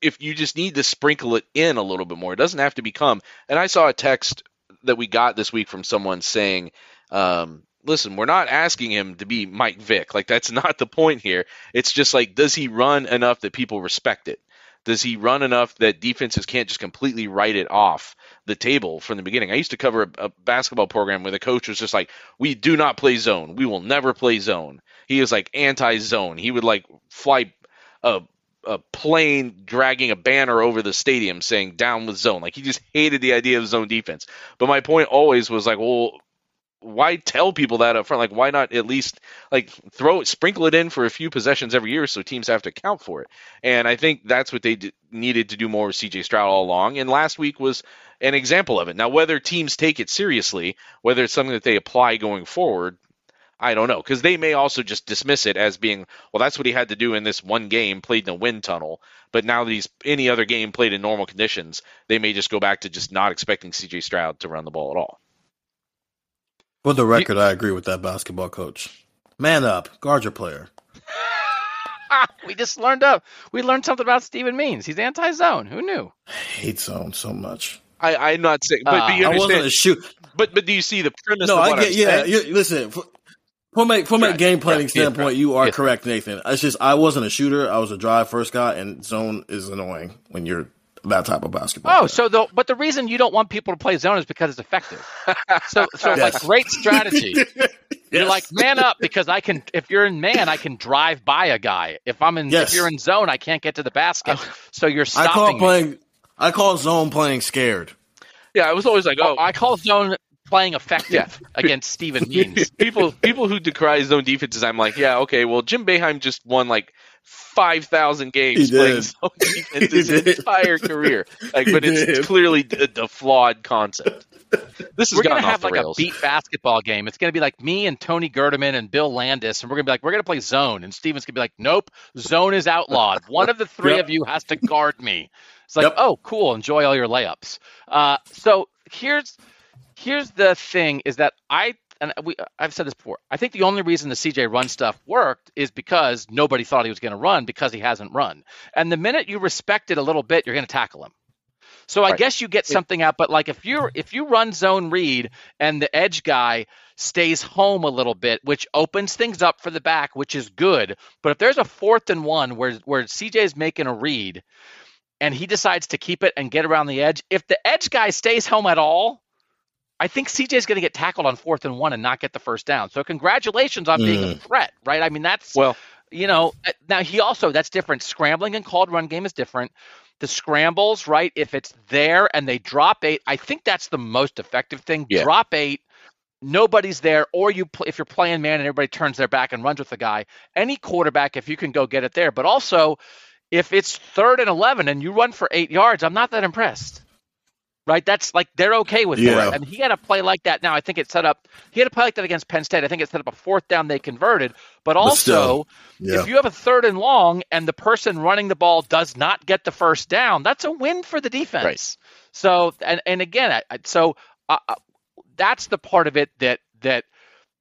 if you just need to sprinkle it in a little bit more. It doesn't have to become. And I saw a text that we got this week from someone saying, um, listen, we're not asking him to be Mike Vick. Like that's not the point here. It's just like, does he run enough that people respect it? Does he run enough that defenses can't just completely write it off the table from the beginning? I used to cover a, a basketball program where the coach was just like, "We do not play zone. We will never play zone." He was like anti-zone. He would like fly a a plane dragging a banner over the stadium saying down with zone. Like he just hated the idea of zone defense. But my point always was like, well, why tell people that up front? Like, why not at least like throw it, sprinkle it in for a few possessions every year so teams have to account for it? And I think that's what they d- needed to do more with CJ Stroud all along. And last week was an example of it. Now, whether teams take it seriously, whether it's something that they apply going forward, I don't know because they may also just dismiss it as being well. That's what he had to do in this one game played in a wind tunnel. But now that he's any other game played in normal conditions, they may just go back to just not expecting C.J. Stroud to run the ball at all. For the record, I agree with that basketball coach. Man up, guard your player. we just learned up. We learned something about Stephen Means. He's anti-zone. Who knew? I hate zone so much. I, I'm not saying, but, uh, I wasn't a shoot. But but do you see the premise? No, I get. yeah, you, listen. From a from a game planning standpoint, you are correct, Nathan. It's just I wasn't a shooter. I was a drive first guy, and zone is annoying when you're that type of basketball. Oh, player. so the but the reason you don't want people to play zone is because it's effective. So so yes. like great strategy. yes. You're like man up because I can. If you're in man, I can drive by a guy. If I'm in, yes. if you're in zone, I can't get to the basket. so you're stopping. I call playing. I call zone playing scared. Yeah, I was always like, oh, oh. I call zone playing effective yeah. against Stephen Means. people people who decry zone defenses, I'm like, yeah, okay, well, Jim Boeheim just won like five thousand games playing zone defense his entire career. Like, but it's, it's clearly the, a, flawed concept. This is we're gonna have like rails. a beat basketball game. It's gonna be like me and Tony Gerdeman and Bill Landis, and we're gonna be like, we're gonna play zone, and Steven's gonna be like, nope, zone is outlawed. One of the three yep. of you has to guard me. It's like, yep. oh, cool, enjoy all your layups. Uh, so here's here's the thing is that I and we, I've said this before. I think the only reason the CJ run stuff worked is because nobody thought he was going to run because he hasn't run. And the minute you respect it a little bit, you're going to tackle him. So I right. guess you get something out, but like if you mm-hmm. if you run zone read and the edge guy stays home a little bit, which opens things up for the back, which is good. But if there's a fourth and one where where CJ is making a read and he decides to keep it and get around the edge, if the edge guy stays home at all, I think CJ is going to get tackled on fourth and one and not get the first down. So congratulations on mm. being a mm. threat, right? I mean that's well, you know. Uh, now he also that's different. Scrambling and called run game is different. The scrambles, right? If it's there and they drop eight, I think that's the most effective thing. Yeah. Drop eight, nobody's there, or you pl- if you're playing man and everybody turns their back and runs with the guy. Any quarterback, if you can go get it there, but also if it's third and eleven and you run for eight yards, I'm not that impressed right? That's like they're okay with yeah. that. And he had a play like that. Now I think it set up. He had a play like that against Penn State. I think it set up a fourth down they converted. But also, but yeah. if you have a third and long and the person running the ball does not get the first down, that's a win for the defense. Right. So and and again, I, so uh, uh, that's the part of it that that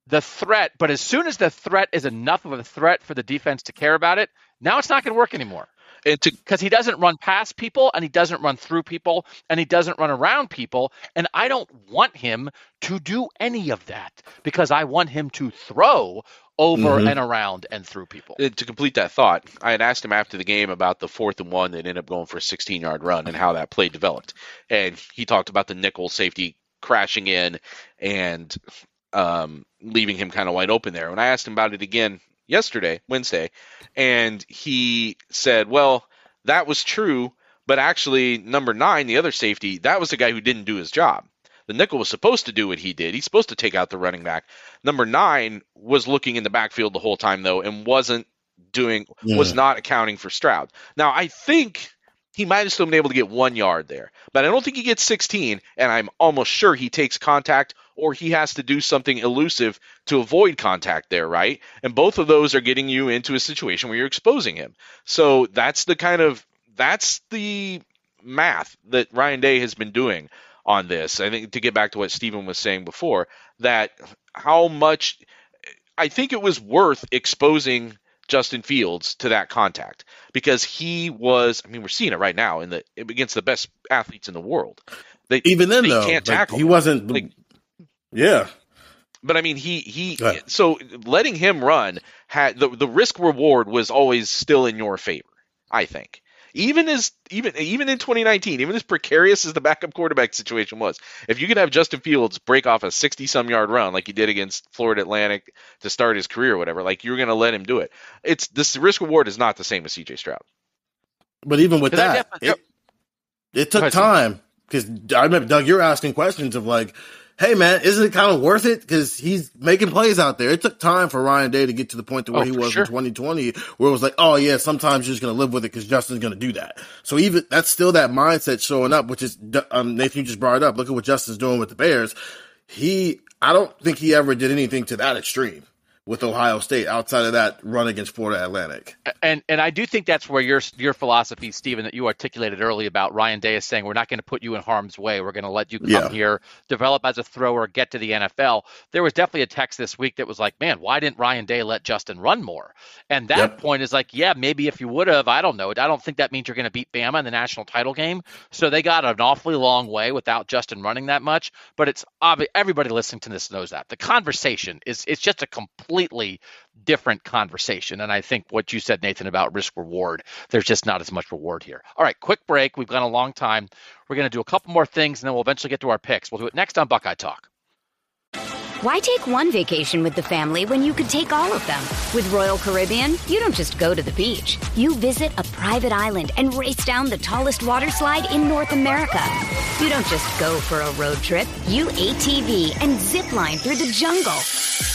the threat. But as soon as the threat is enough of a threat for the defense to care about it, now it's not going to work anymore because he doesn't run past people and he doesn't run through people and he doesn't run around people and i don't want him to do any of that because i want him to throw over mm-hmm. and around and through people. To complete that thought i had asked him after the game about the fourth and one that ended up going for a 16 yard run and how that play developed. And he talked about the nickel safety crashing in and um, leaving him kind of wide open there. When i asked him about it again yesterday, Wednesday, and he said, "Well, that was true, but actually number 9, the other safety, that was the guy who didn't do his job. The nickel was supposed to do what he did. He's supposed to take out the running back. Number 9 was looking in the backfield the whole time though and wasn't doing yeah. was not accounting for Stroud. Now, I think he might have still been able to get 1 yard there, but I don't think he gets 16 and I'm almost sure he takes contact or he has to do something elusive to avoid contact there, right? And both of those are getting you into a situation where you're exposing him. So that's the kind of that's the math that Ryan Day has been doing on this. I think to get back to what Stephen was saying before, that how much I think it was worth exposing Justin Fields to that contact because he was. I mean, we're seeing it right now in the against the best athletes in the world. They, even then, they though, can't tackle. He wasn't. Like, yeah. But I mean, he he. So letting him run had the the risk reward was always still in your favor. I think even as even even in 2019, even as precarious as the backup quarterback situation was, if you could have Justin Fields break off a 60 some yard run like he did against Florida Atlantic to start his career or whatever, like you're going to let him do it. It's this risk reward is not the same as CJ Stroud. But even with that, it, it took time because I remember Doug, you're asking questions of like hey man, isn't it kind of worth it? Because he's making plays out there. It took time for Ryan Day to get to the point to where oh, he was sure. in 2020, where it was like, oh yeah, sometimes you're just gonna live with it because Justin's gonna do that. So even that's still that mindset showing up, which is um, Nathan. You just brought it up. Look at what Justin's doing with the Bears. He, I don't think he ever did anything to that extreme with Ohio State outside of that run against Florida Atlantic. And and I do think that's where your your philosophy, Stephen, that you articulated early about Ryan Day is saying we're not going to put you in harm's way. We're going to let you come yeah. here, develop as a thrower, get to the NFL. There was definitely a text this week that was like, man, why didn't Ryan Day let Justin run more? And that yep. point is like, yeah, maybe if you would have, I don't know. I don't think that means you're going to beat Bama in the national title game. So they got an awfully long way without Justin running that much. But it's obvious everybody listening to this knows that the conversation is it's just a complete completely different conversation. And I think what you said, Nathan, about risk reward, there's just not as much reward here. All right, quick break. We've gone a long time. We're going to do a couple more things and then we'll eventually get to our picks. We'll do it next on Buckeye Talk. Why take one vacation with the family when you could take all of them? With Royal Caribbean, you don't just go to the beach. You visit a private island and race down the tallest water slide in North America. You don't just go for a road trip. You ATV and zip line through the jungle.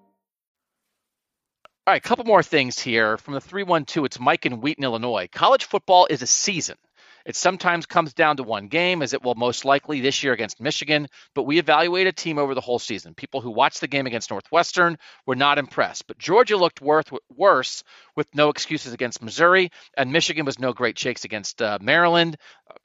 All right, a couple more things here from the 312. It's Mike in Wheaton, Illinois. College football is a season. It sometimes comes down to one game, as it will most likely this year against Michigan, but we evaluate a team over the whole season. People who watched the game against Northwestern were not impressed, but Georgia looked worth, worse with no excuses against Missouri, and Michigan was no great shakes against uh, Maryland.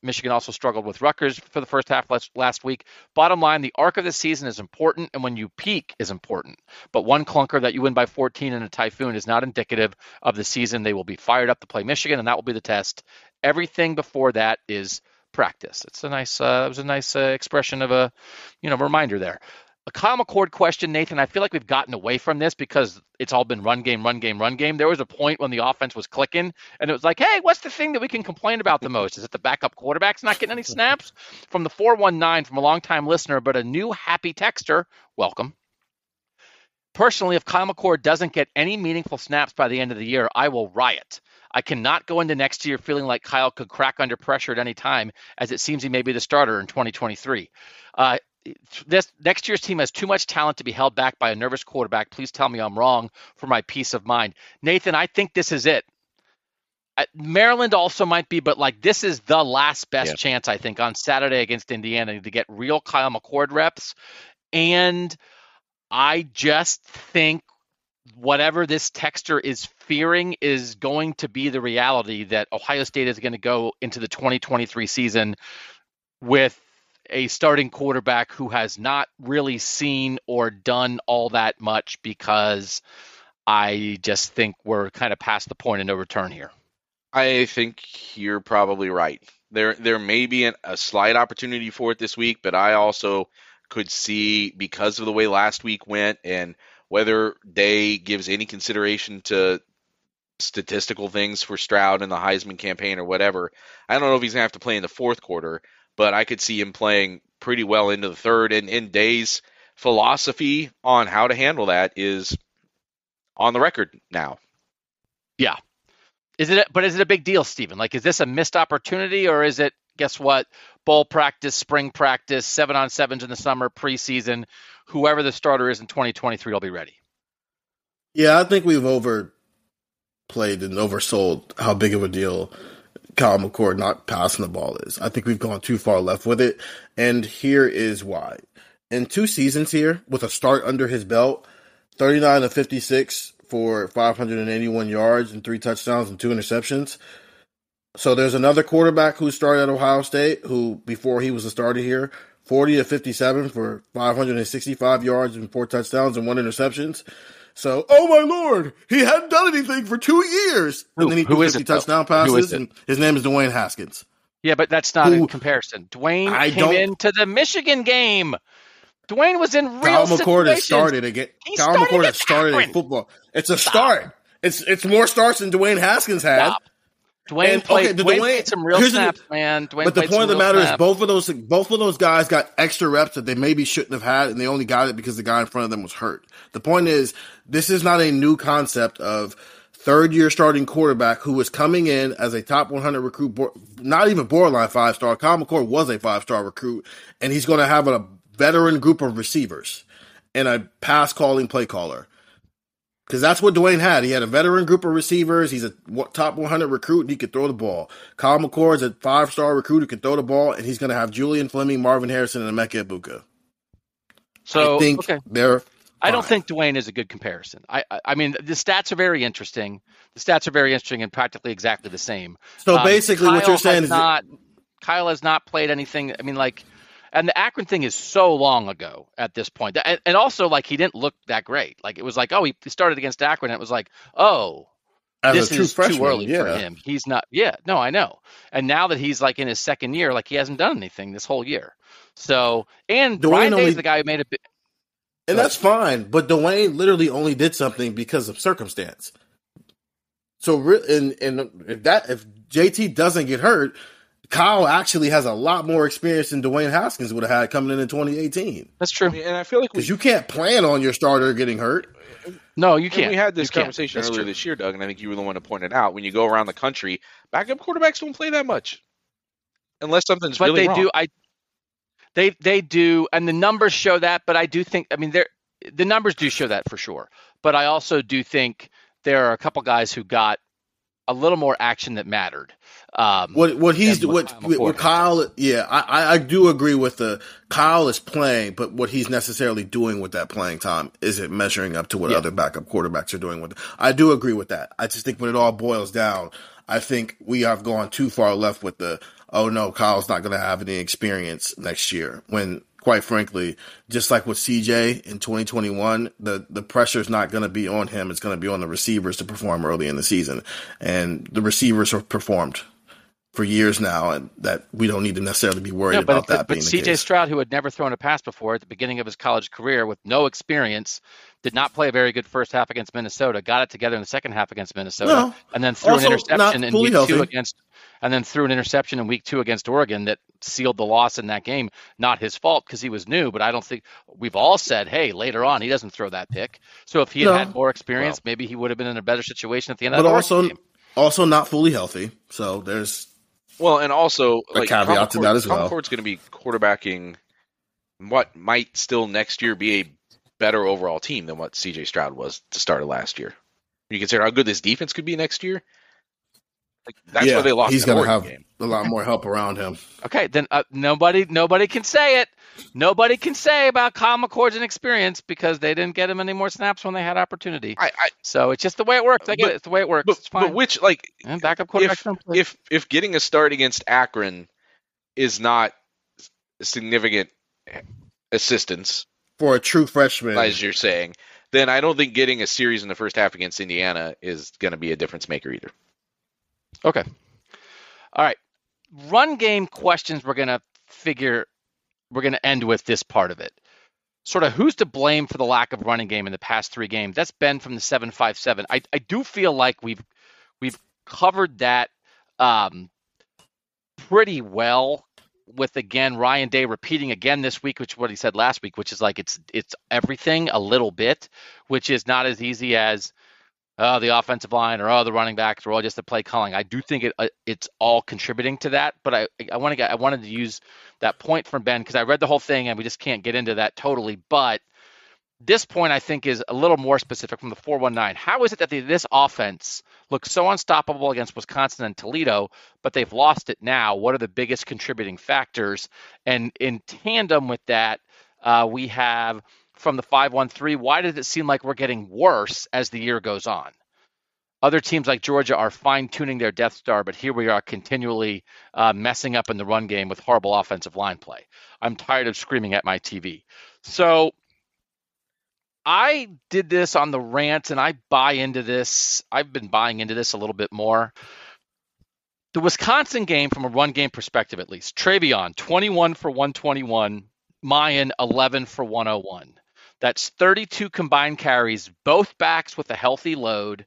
Michigan also struggled with Rutgers for the first half last, last week. Bottom line, the arc of the season is important, and when you peak is important. But one clunker that you win by 14 in a typhoon is not indicative of the season. They will be fired up to play Michigan, and that will be the test. Everything before that is practice. It's a nice, uh, it was a nice uh, expression of a, you know, reminder there. A Kyle McCord question, Nathan. I feel like we've gotten away from this because it's all been run game, run game, run game. There was a point when the offense was clicking, and it was like, hey, what's the thing that we can complain about the most? Is it the backup quarterback's not getting any snaps? From the 419 from a longtime listener, but a new happy texter. Welcome. Personally, if Kyle McCord doesn't get any meaningful snaps by the end of the year, I will riot. I cannot go into next year feeling like Kyle could crack under pressure at any time, as it seems he may be the starter in 2023. Uh, this next year's team has too much talent to be held back by a nervous quarterback. Please tell me I'm wrong for my peace of mind. Nathan, I think this is it. Maryland also might be, but like this is the last best yeah. chance I think on Saturday against Indiana to get real Kyle McCord reps, and I just think whatever this texter is fearing is going to be the reality that Ohio State is going to go into the 2023 season with a starting quarterback who has not really seen or done all that much because I just think we're kind of past the point of no return here. I think you're probably right. There there may be an, a slight opportunity for it this week, but I also could see because of the way last week went and whether Day gives any consideration to statistical things for Stroud in the Heisman campaign or whatever. I don't know if he's gonna have to play in the fourth quarter, but I could see him playing pretty well into the third. And in Day's philosophy on how to handle that is on the record now. Yeah. Is it? But is it a big deal, Stephen? Like, is this a missed opportunity, or is it? Guess what? Bowl practice, spring practice, seven on sevens in the summer, preseason. Whoever the starter is in 2023 will be ready. Yeah, I think we've overplayed and oversold how big of a deal Kyle McCord not passing the ball is. I think we've gone too far left with it. And here is why. In two seasons here, with a start under his belt, 39 to 56 for 581 yards and three touchdowns and two interceptions. So there's another quarterback who started at Ohio State who, before he was a starter here, 40 to 57 for 565 yards and four touchdowns and one interceptions. So, oh my lord, he hadn't done anything for two years. Who, and then he threw 50 it, touchdown passes, and his name is Dwayne Haskins. Yeah, but that's not who, a comparison. Dwayne I came into the Michigan game. Dwayne was in real Kyle McCord has started again. He Kyle McCord has started in football. It's a Stop. start. It's it's more starts than Dwayne Haskins had. Stop. Dwayne and, played, okay, Dwayne, Dwayne played some real snaps, the, man. Dwayne but the point of the matter snaps. is, both of those both of those guys got extra reps that they maybe shouldn't have had, and they only got it because the guy in front of them was hurt. The point is, this is not a new concept of third year starting quarterback who was coming in as a top 100 recruit, not even borderline five star. Kyle McCord was a five star recruit, and he's going to have a veteran group of receivers and a pass calling play caller. Because that's what Dwayne had. He had a veteran group of receivers. He's a top 100 recruit and he could throw the ball. Kyle McCord's a five star recruit who can throw the ball, and he's going to have Julian Fleming, Marvin Harrison, and Emeka Egbuka. So I think okay. they're. Fine. I don't think Dwayne is a good comparison. I, I, I mean, the stats are very interesting. The stats are very interesting and practically exactly the same. So um, basically, what you're saying is not Kyle has not played anything. I mean, like and the Akron thing is so long ago at this point. And, and also, like, he didn't look that great. Like, it was like, oh, he started against Akron. And it was like, oh, As this is freshman, too early yeah. for him. He's not. Yeah, no, I know. And now that he's like in his second year, like he hasn't done anything this whole year. So, and Dwayne only, Day's the guy who made a bit. And that's fine, but Dwayne literally only did something because of circumstance. So, and and if that if JT doesn't get hurt, Kyle actually has a lot more experience than Dwayne Haskins would have had coming in in 2018. That's true. And I feel like because you can't plan on your starter getting hurt. No, you can't. And we had this you conversation earlier this year, Doug, and I think you were the one to point it out. When you go around the country, backup quarterbacks don't play that much, unless something's but really they wrong. do. I they they do, and the numbers show that. But I do think. I mean, they the numbers do show that for sure. But I also do think there are a couple guys who got a little more action that mattered. Um, what what he's what what, what Kyle? Yeah, I I do agree with the Kyle is playing, but what he's necessarily doing with that playing time is it measuring up to what yeah. other backup quarterbacks are doing with it. I do agree with that. I just think when it all boils down, I think we have gone too far left with the oh no, Kyle's not going to have any experience next year when quite frankly, just like with CJ in 2021, the, the pressure is not going to be on him. It's going to be on the receivers to perform early in the season. And the receivers have performed for years now, and that we don't need to necessarily be worried no, but, about that but, but CJ. Stroud, who had never thrown a pass before at the beginning of his college career with no experience, did not play a very good first half against Minnesota. Got it together in the second half against Minnesota, no, and then threw an interception in week healthy. two against, and then threw an interception in week two against Oregon that sealed the loss in that game. Not his fault because he was new, but I don't think we've all said, hey, later on he doesn't throw that pick. So if he had No. had more experience, Well. maybe he would have been in a better situation at the end but of the also game. also not fully healthy. So there's Well, and also A like caveat Tom to that as well. Ford's going to be quarterbacking what might still next year be a better overall team than what CJ Stroud was to start of last year. You consider how good this defense could be next year. Like that's yeah, why they lost. He's that going to have game. a lot more help around him. Okay, then uh, nobody nobody can say it. Nobody can say about Kyle McCord's inexperience because they didn't get him any more snaps when they had opportunity. I, I So it's just the way it works. I get But- it. It's the way it works. but, it's fine. but which like and backup quarterbacks if if if getting a start against Akron is not significant assistance, For a true freshman, as you're saying, then I don't think getting a series in the first half against Indiana is going to be a difference maker either. Okay. All right. Run game questions we're going to figure we're going to end with this part of it. Sort of who's to blame for the lack of running game in the past 3 games? That's Ben from the 757. I I do feel like we've we've covered that um pretty well with again Ryan Day repeating again this week, which what he said last week, which is like it's it's everything a little bit, which is not as easy as oh the offensive line or oh the running backs or all just the play calling. I do think it uh, it's all contributing to that, but I I want to get I wanted to use that point from Ben because I read the whole thing and we just can't get into that totally, but this point I think is a little more specific from the 419. How is it that the, this offense looks so unstoppable against Wisconsin and Toledo, but they've lost it now? What are the biggest contributing factors? And in tandem with that, uh, we have from the 513, why does it seem like we're getting worse as the year goes on? Other teams like Georgia are fine tuning their Death Star, but here we are continually uh, messing up in the run game with horrible offensive line play. I'm tired of screaming at my TV. So I did this on the rant and I buy into this. I've been buying into this a little bit more. The Wisconsin game, from a run game perspective at least, TreVeyon 21 for 121, Miyan 11 for 101. That's 32 combined carries, both backs with a healthy load,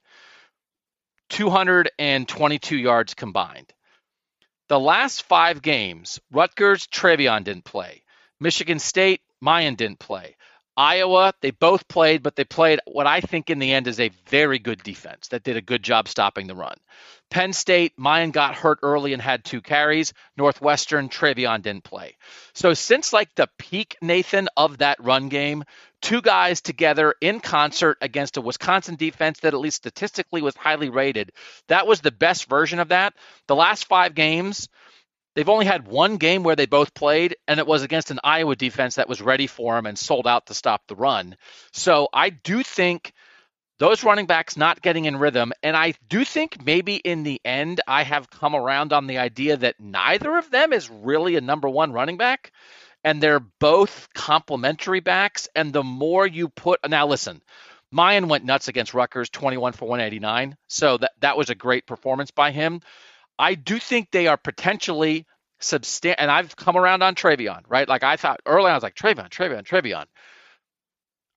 222 yards combined. The last five games, Rutgers, TreVeyon didn't play. Michigan State, Miyan didn't play. Iowa, they both played, but they played what I think in the end is a very good defense that did a good job stopping the run. Penn State, Miyan got hurt early and had two carries. Northwestern, TreVeyon didn't play. So since like the peak, Nathan, of that run game, two guys together in concert against a Wisconsin defense that at least statistically was highly rated, that was the best version of that. The last five games, They've only had one game where they both played, and it was against an Iowa defense that was ready for them and sold out to stop the run. So I do think those running backs not getting in rhythm, and I do think maybe in the end I have come around on the idea that neither of them is really a number one running back, and they're both complementary backs. And the more you put now, listen. Miyan went nuts against Rutgers, 21 for 189. So that, that was a great performance by him. I do think they are potentially substantial. And I've come around on TreVeyon, right? Like I thought early, I was like TreVeyon, TreVeyon, TreVeyon.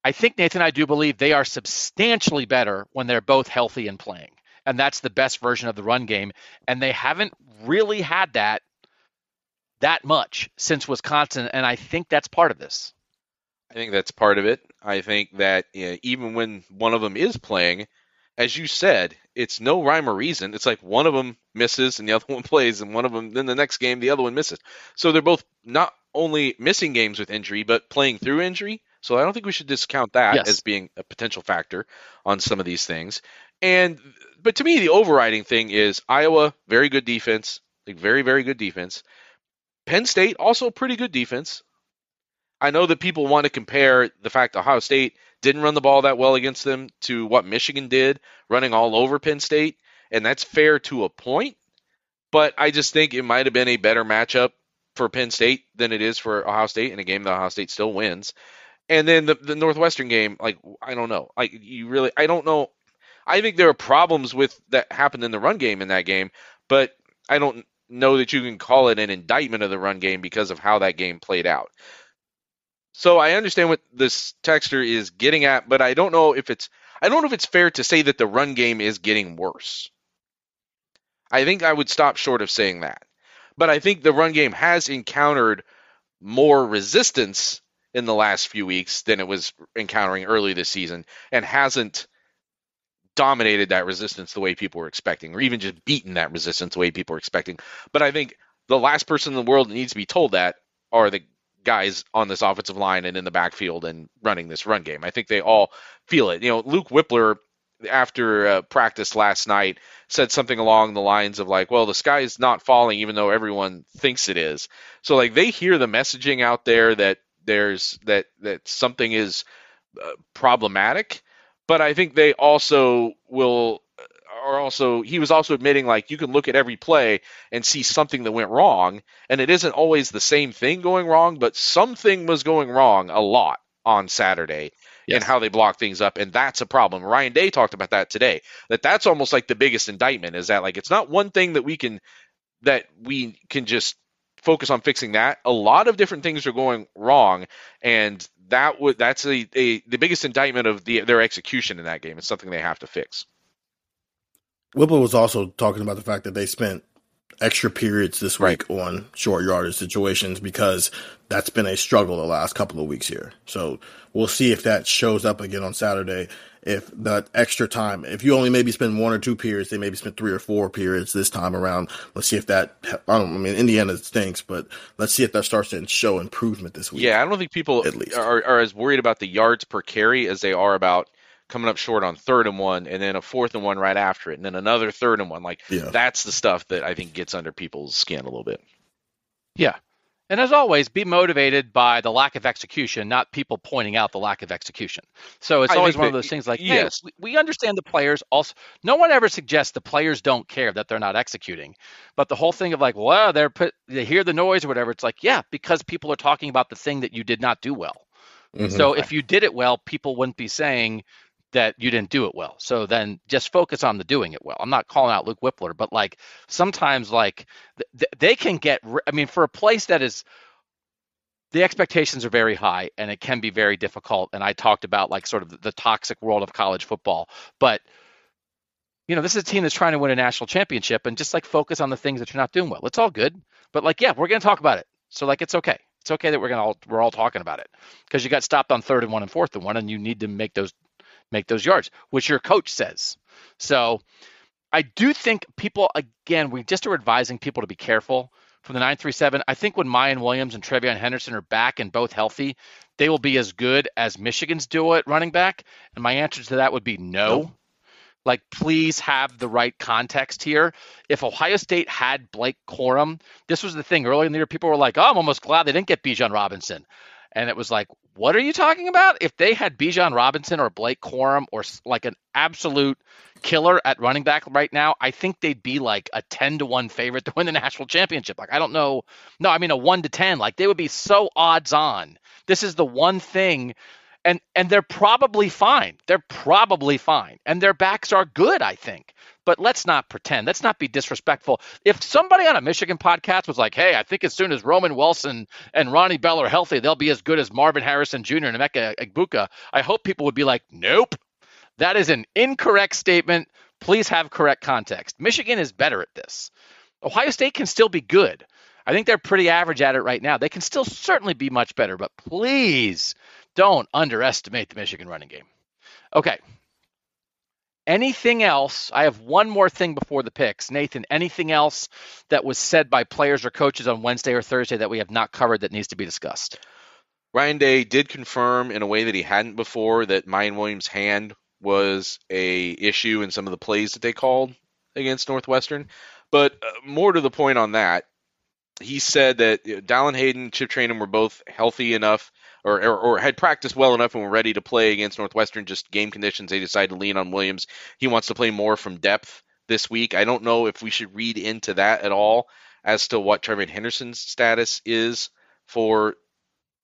I think Nathan, I do believe they are substantially better when they're both healthy and playing. And that's the best version of the run game. And they haven't really had that that much since Wisconsin. And I think that's part of this. I think that's part of it. I think that you know, even when one of them is playing, as you said, it's no rhyme or reason. It's like one of them misses and the other one plays, and one of them then the next game the other one misses. So they're both not only missing games with injury, but playing through injury. So I don't think we should discount that yes. as being a potential factor on some of these things. And but to me, the overriding thing is Iowa, very good defense, like very very good defense. Penn State also pretty good defense. I know that people want to compare the fact Ohio State didn't run the ball that well against them to what Michigan did, running all over Penn State, and that's fair to a point. But I just think it might have been a better matchup for Penn State than it is for Ohio State in a game that Ohio State still wins. And then the the Northwestern game, like I don't know, like you really, I don't know. I think there are problems with that happened in the run game in that game, but I don't know that you can call it an indictment of the run game because of how that game played out. So I understand what this texter is getting at, but I don't know if it's I don't know if it's fair to say that the run game is getting worse. I think I would stop short of saying that. But I think the run game has encountered more resistance in the last few weeks than it was encountering early this season and hasn't dominated that resistance the way people were expecting or even just beaten that resistance the way people were expecting. But I think the last person in the world that needs to be told that are the guys on this offensive line and in the backfield and running this run game. I think they all feel it. You know, Luke Wypler after uh, practice last night said something along the lines of like, well, the sky is not falling even though everyone thinks it is. So like they hear the messaging out there that there's that that something is uh, problematic, but I think they also will are also he was also admitting like you can look at every play and see something that went wrong and it isn't always the same thing going wrong but something was going wrong a lot on Saturday yes. and how they block things up and that's a problem. Ryan Day talked about that today. That that's almost like the biggest indictment is that like it's not one thing that we can that we can just focus on fixing that. A lot of different things are going wrong and that would that's a, a the biggest indictment of the their execution in that game. It's something they have to fix. Wypler was also talking about the fact that they spent extra periods this week right. on short yardage situations because that's been a struggle the last couple of weeks here. So we'll see if that shows up again on Saturday. If that extra time, if you only maybe spend one or two periods, they maybe spent three or four periods this time around. Let's see if that, I don't, I mean, Indiana stinks, but let's see if that starts to show improvement this week. Yeah, I don't think people at least are, are as worried about the yards per carry as they are about coming up short on third and one, and then a fourth and one right after it, and then another third and one. Like yeah. that's the stuff that I think gets under people's skin a little bit. Yeah. And as always, be motivated by the lack of execution, not people pointing out the lack of execution. So it's I always one that, of those things like, yes, hey, we understand the players also. No one ever suggests the players don't care that they're not executing, but the whole thing of like, well, they're put, they hear the noise or whatever. It's like, yeah, because people are talking about the thing that you did not do well. Mm-hmm. So if you did it well, people wouldn't be saying, that you didn't do it well. So then just focus on the doing it well. I'm not calling out Luke Wypler, but like sometimes like th- they can get. I mean, for a place that is the expectations are very high and it can be very difficult. And I talked about like sort of the, toxic world of college football, but you know, this is a team that's trying to win a national championship and just like focus on the things that you're not doing well. It's all good, but like, yeah, we're going to talk about it. So like, it's okay. It's okay that we're to all, we're all talking about it because you got stopped on third and one and fourth and one, and you need to make those make those yards, which your coach says. So I do think people, again, we just are advising people to be careful from the 937. I think when Miyan Williams and TreVeyon Henderson are back and both healthy, they will be as good as Michigan's duo at running back. And my answer to that would be no. Like, please have the right context here. If Ohio State had Blake Corum, this was the thing early in the year. People were like, "Oh, I'm almost glad they didn't get Bijan Robinson." And it was like, what are you talking about? If they had Bijan Robinson or Blake Corum or like an absolute killer at running back right now, I think they'd be like a 10 to 1 favorite to win the national championship. Like, I don't know. No, I mean, a 1 to 10. Like, they would be so odds on. This is the one thing. And and they're probably fine. They're probably fine, and their backs are good, I think. But let's not pretend. Let's not be disrespectful. If somebody on a Michigan podcast was like, "Hey, I think as soon as Roman Wilson and Ronnie Bell are healthy, they'll be as good as Marvin Harrison Jr. and Emeka Egbuka," I hope people would be like, "Nope, that is an incorrect statement. Please have correct context. Michigan is better at this. Ohio State can still be good. I think they're pretty average at it right now. They can still certainly be much better, but please don't underestimate the Michigan running game. Okay. Anything else? I have one more thing before the picks. Nathan, anything else that was said by players or coaches on Wednesday or Thursday that we have not covered that needs to be discussed? Ryan Day did confirm in a way that he hadn't before that Miyan Williams' hand was a issue in some of the plays that they called against Northwestern. But uh, more to the point on that, he said that Dallan Hayden, Chip Trayanum were both healthy enough or, or, or, had practiced well enough and were ready to play against Northwestern. Just game conditions, they decided to lean on Williams. He wants to play more from depth this week. I don't know if we should read into that at all as to what TreVeyon Henderson's status is for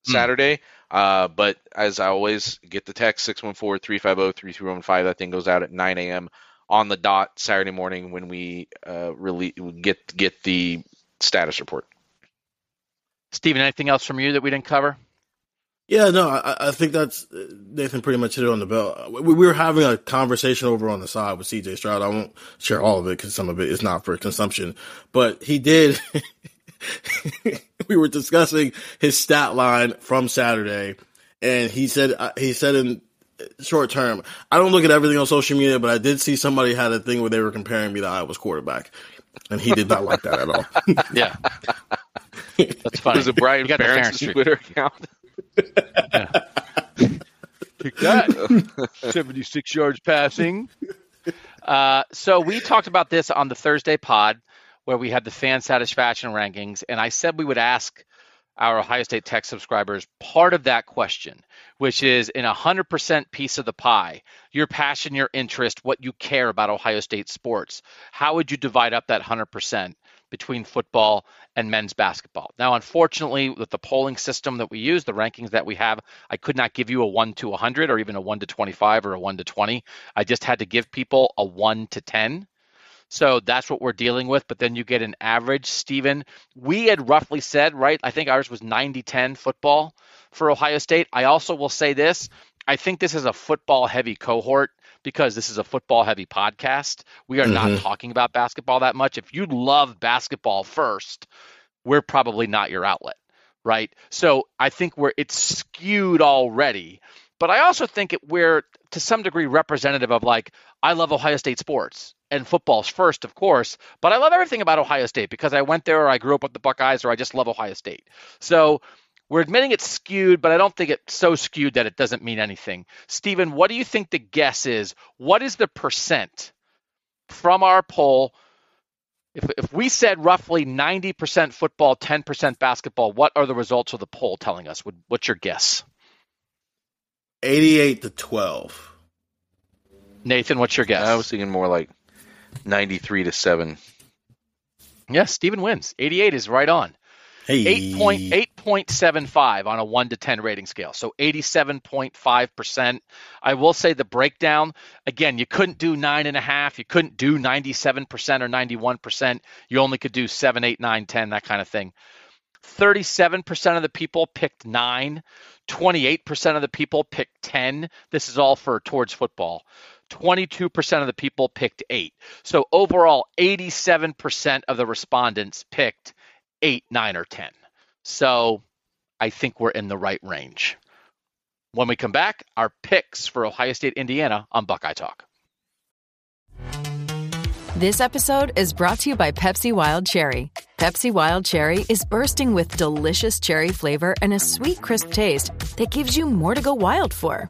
hmm. Saturday. Uh, but as I always get the text 614-350-3315. That thing goes out at 9 a.m. on the dot Saturday morning when we uh, really get get the status report. Steven, anything else from you that we didn't cover? Yeah, no, I, I, think that's Nathan pretty much hit it on the bell. We, we, were having a conversation over on the side with CJ Stroud. I won't share all of it because some of it is not for consumption, but he did. we were discussing his stat line from Saturday, and he said uh, he said in short term, I don't look at everything on social media, but I did see somebody had a thing where they were comparing me to Iowa's quarterback, and he did not like that at all. yeah, that's funny. Was it Brian Ferentz' Twitter account? Take that. 76 yards passing. Uh, so we talked about this on the Thursday pod where we had the fan satisfaction rankings, and I said we would ask our Ohio State Tech subscribers part of that question, which is in a 100% piece of the pie, your passion, your interest, what you care about Ohio State sports. How would you divide up that 100%? Between football and men's basketball. Now, unfortunately, with the polling system that we use, the rankings that we have, I could not give you a 1 to 100 or even a 1 to 25 or a 1 to 20. I just had to give people a 1 to 10. So that's what we're dealing with. But then you get an average. Stephen, we had roughly said, right? I think ours was 90 10 football for Ohio State. I also will say this I think this is a football heavy cohort because this is a football heavy podcast. We are mm-hmm. not talking about basketball that much. If you love basketball first, we're probably not your outlet, right? So I think we're it's skewed already. But I also think it, we're to some degree representative of like I love Ohio State sports and football's first, of course, but I love everything about Ohio State because I went there or I grew up with the Buckeyes or I just love Ohio State. So we're admitting it's skewed, but I don't think it's so skewed that it doesn't mean anything. Stephen, what do you think the guess is? What is the percent from our poll? If, if we said roughly 90% football, 10% basketball, what are the results of the poll telling us? What's your guess? 88 to 12. Nathan, what's your guess? I was thinking more like 93 to 7. Yes, Stephen wins. 88 is right on. Hey. 8.8.75 on a 1 to 10 rating scale. So 87.5%. I will say the breakdown, again, you couldn't do 9.5. You couldn't do 97% or 91%. You only could do 7, 8, 9, 10, that kind of thing. 37% of the people picked 9. 28% of the people picked 10. This is all for towards football. 22% of the people picked 8. So overall, 87% of the respondents picked eight, nine, or 10. So I think we're in the right range. When we come back, our picks for Ohio State, Indiana on Buckeye Talk. This episode is brought to you by Pepsi Wild Cherry. Pepsi Wild Cherry is bursting with delicious cherry flavor and a sweet, crisp taste that gives you more to go wild for.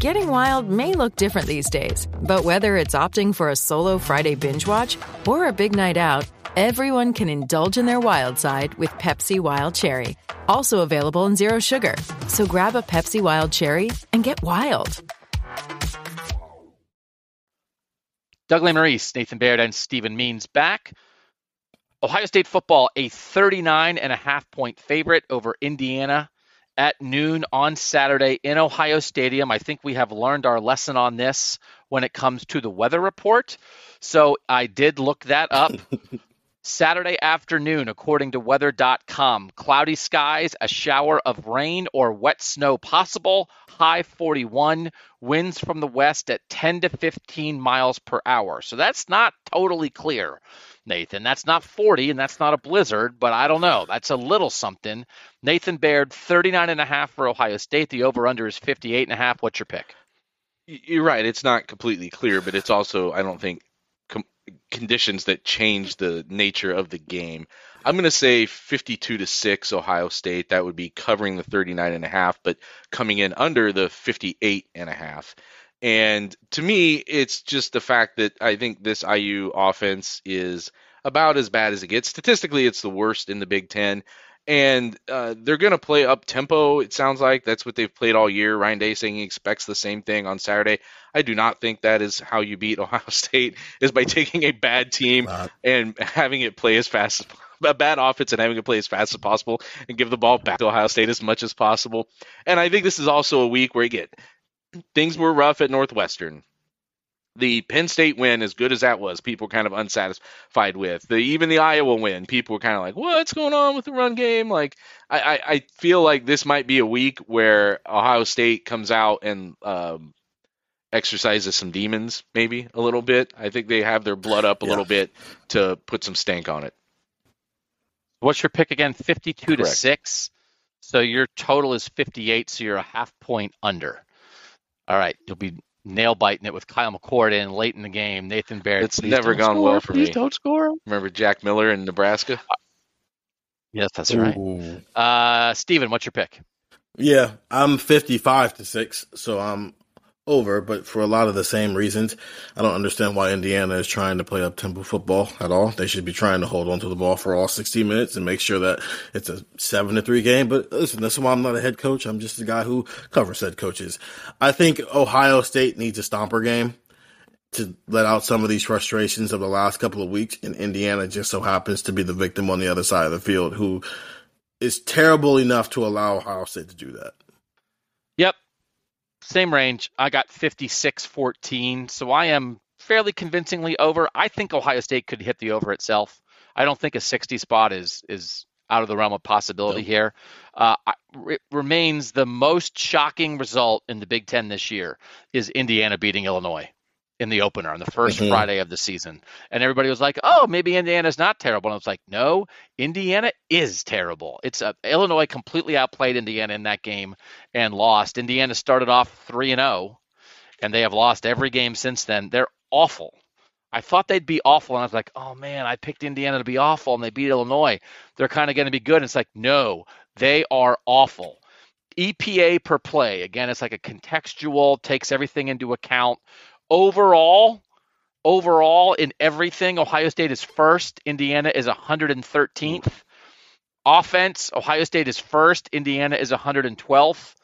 Getting wild may look different these days, but whether it's opting for a solo Friday binge watch or a big night out, Everyone can indulge in their wild side with Pepsi Wild Cherry, also available in Zero Sugar. So grab a Pepsi Wild Cherry and get wild. Doug Lesmerises, Nathan Baird, and Stephen Means back. Ohio State football, a 39 and a half point favorite over Indiana at noon on Saturday in Ohio Stadium. I think we have learned our lesson on this when it comes to the weather report. So I did look that up. Saturday afternoon, according to weather.com, cloudy skies, a shower of rain or wet snow possible, high 41, winds from the west at 10 to 15 miles per hour. So that's not totally clear, Nathan. That's not 40 and that's not a blizzard, but I don't know. That's a little something. Nathan Baird, 39 and a half for Ohio State. The over under is 58 and a half. What's your pick? You're right. It's not completely clear, but it's also, I don't think, conditions that change the nature of the game. I'm going to say 52 to 6 Ohio State. That would be covering the 39 and a half, but coming in under the 58 and a half. And to me, it's just the fact that I think this IU offense is about as bad as it gets. Statistically, it's the worst in the Big Ten and uh, they're going to play up tempo. It sounds like that's what they've played all year. Ryan Day saying he expects the same thing on Saturday. I do not think that is how you beat Ohio State is by taking a bad team and having it play as fast as a bad offense and having it play as fast as possible and give the ball back to Ohio State as much as possible. And I think this is also a week where you get things were rough at Northwestern the Penn State win, as good as that was, people were kind of unsatisfied with. The even the Iowa win, people were kind of like, "What's going on with the run game?" Like, I, I, I feel like this might be a week where Ohio State comes out and um, exercises some demons, maybe a little bit. I think they have their blood up a yeah. little bit to put some stank on it. What's your pick again? Fifty-two Correct. to six. So your total is fifty-eight. So you're a half point under. All right, you'll be nail biting it with Kyle McCord in late in the game. Nathan Baird. It's never gone score, well for please me. Don't score. Remember Jack Miller in Nebraska? Yes, that's right. Uh, Steven, what's your pick? Yeah, I'm 55 to six, so I'm over, but for a lot of the same reasons. I don't understand why Indiana is trying to play up tempo football at all. They should be trying to hold on to the ball for all 60 minutes and make sure that it's a seven to three game. But listen, that's why I'm not a head coach. I'm just a guy who covers head coaches. I think Ohio State needs a stomper game to let out some of these frustrations of the last couple of weeks. And Indiana just so happens to be the victim on the other side of the field who is terrible enough to allow Ohio State to do that. Same range. I got 56 14. So I am fairly convincingly over. I think Ohio State could hit the over itself. I don't think a 60 spot is is out of the realm of possibility nope. here. Uh, it remains the most shocking result in the Big Ten this year is Indiana beating Illinois in the opener on the 1st mm-hmm. Friday of the season. And everybody was like, "Oh, maybe Indiana's not terrible." And I was like, "No, Indiana is terrible. It's uh, Illinois completely outplayed Indiana in that game and lost. Indiana started off 3 and 0 and they have lost every game since then. They're awful. I thought they'd be awful and I was like, "Oh man, I picked Indiana to be awful and they beat Illinois. They're kind of going to be good." And it's like, "No, they are awful." EPA per play. Again, it's like a contextual, takes everything into account overall, overall in everything, Ohio State is first. Indiana is 113th. Offense, Ohio State is first. Indiana is 112th.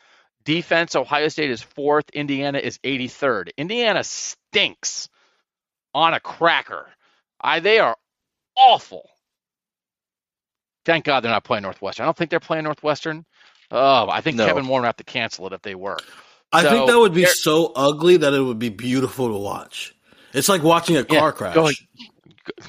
Defense, Ohio State is fourth. Indiana is 83rd. Indiana stinks on a cracker. I, they are awful. Thank God they're not playing Northwestern. I don't think they're playing Northwestern. Oh, I think no. Kevin Warren would have to cancel it if they were. I so, think that would be so ugly that it would be beautiful to watch. It's like watching a car yeah, crash. Go, go,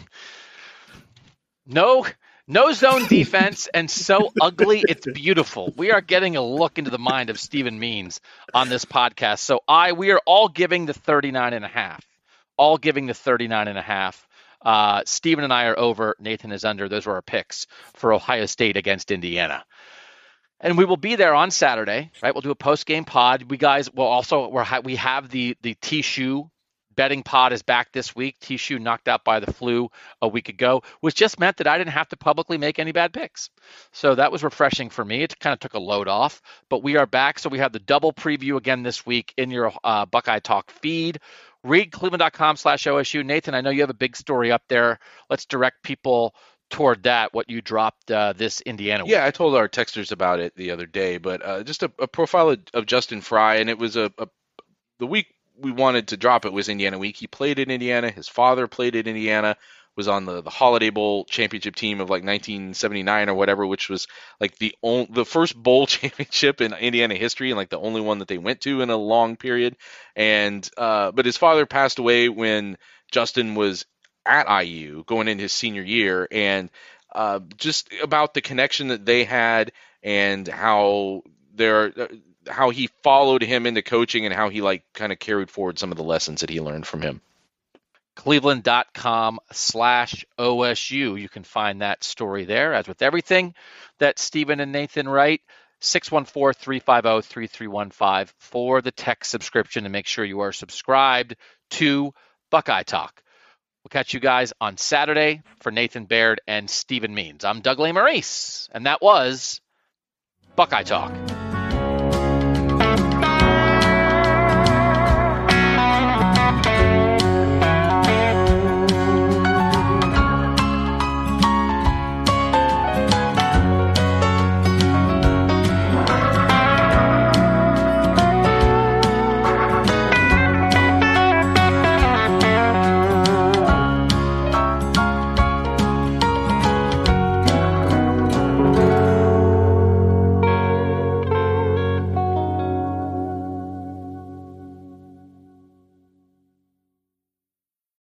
no, no zone defense, and so ugly it's beautiful. We are getting a look into the mind of Stephen Means on this podcast. So I, we are all giving the 39 and a half, all giving the 39 and a half. Uh, Stephen and I are over. Nathan is under. Those were our picks for Ohio State against Indiana and we will be there on Saturday, right? We'll do a post game pod. We guys will also we're ha- we have the the T-shoe betting pod is back this week. T-shoe knocked out by the flu a week ago, which just meant that I didn't have to publicly make any bad picks. So that was refreshing for me. It kind of took a load off, but we are back. So we have the double preview again this week in your uh, Buckeye Talk feed. Read cleveland.com slash OSU. Nathan, I know you have a big story up there. Let's direct people toward that what you dropped uh, this Indiana. Week. Yeah, I told our texters about it the other day, but uh, just a, a, profile of, of, Justin Frye, and it was a, a, the week we wanted to drop it was Indiana week. He played in Indiana. His father played in Indiana. was on the the Holiday Bowl championship team of like 1979 or whatever, which was like the only the first bowl championship in Indiana history and like the only one that they went to in a long period. And uh, but his father passed away when Justin was at IU going into his senior year, and uh, just about the connection that they had and how their how he followed him into coaching and how he like kind of carried forward some of the lessons that he learned from him. Cleveland.com slash osu you can find that story there. As with everything that stephen and nathan write 614-350-3315 for the tech subscription and make sure you are subscribed to buckeye talk we'll catch you guys on saturday for nathan baird and stephen means. I'm doug Lesmerises, and that was buckeye talk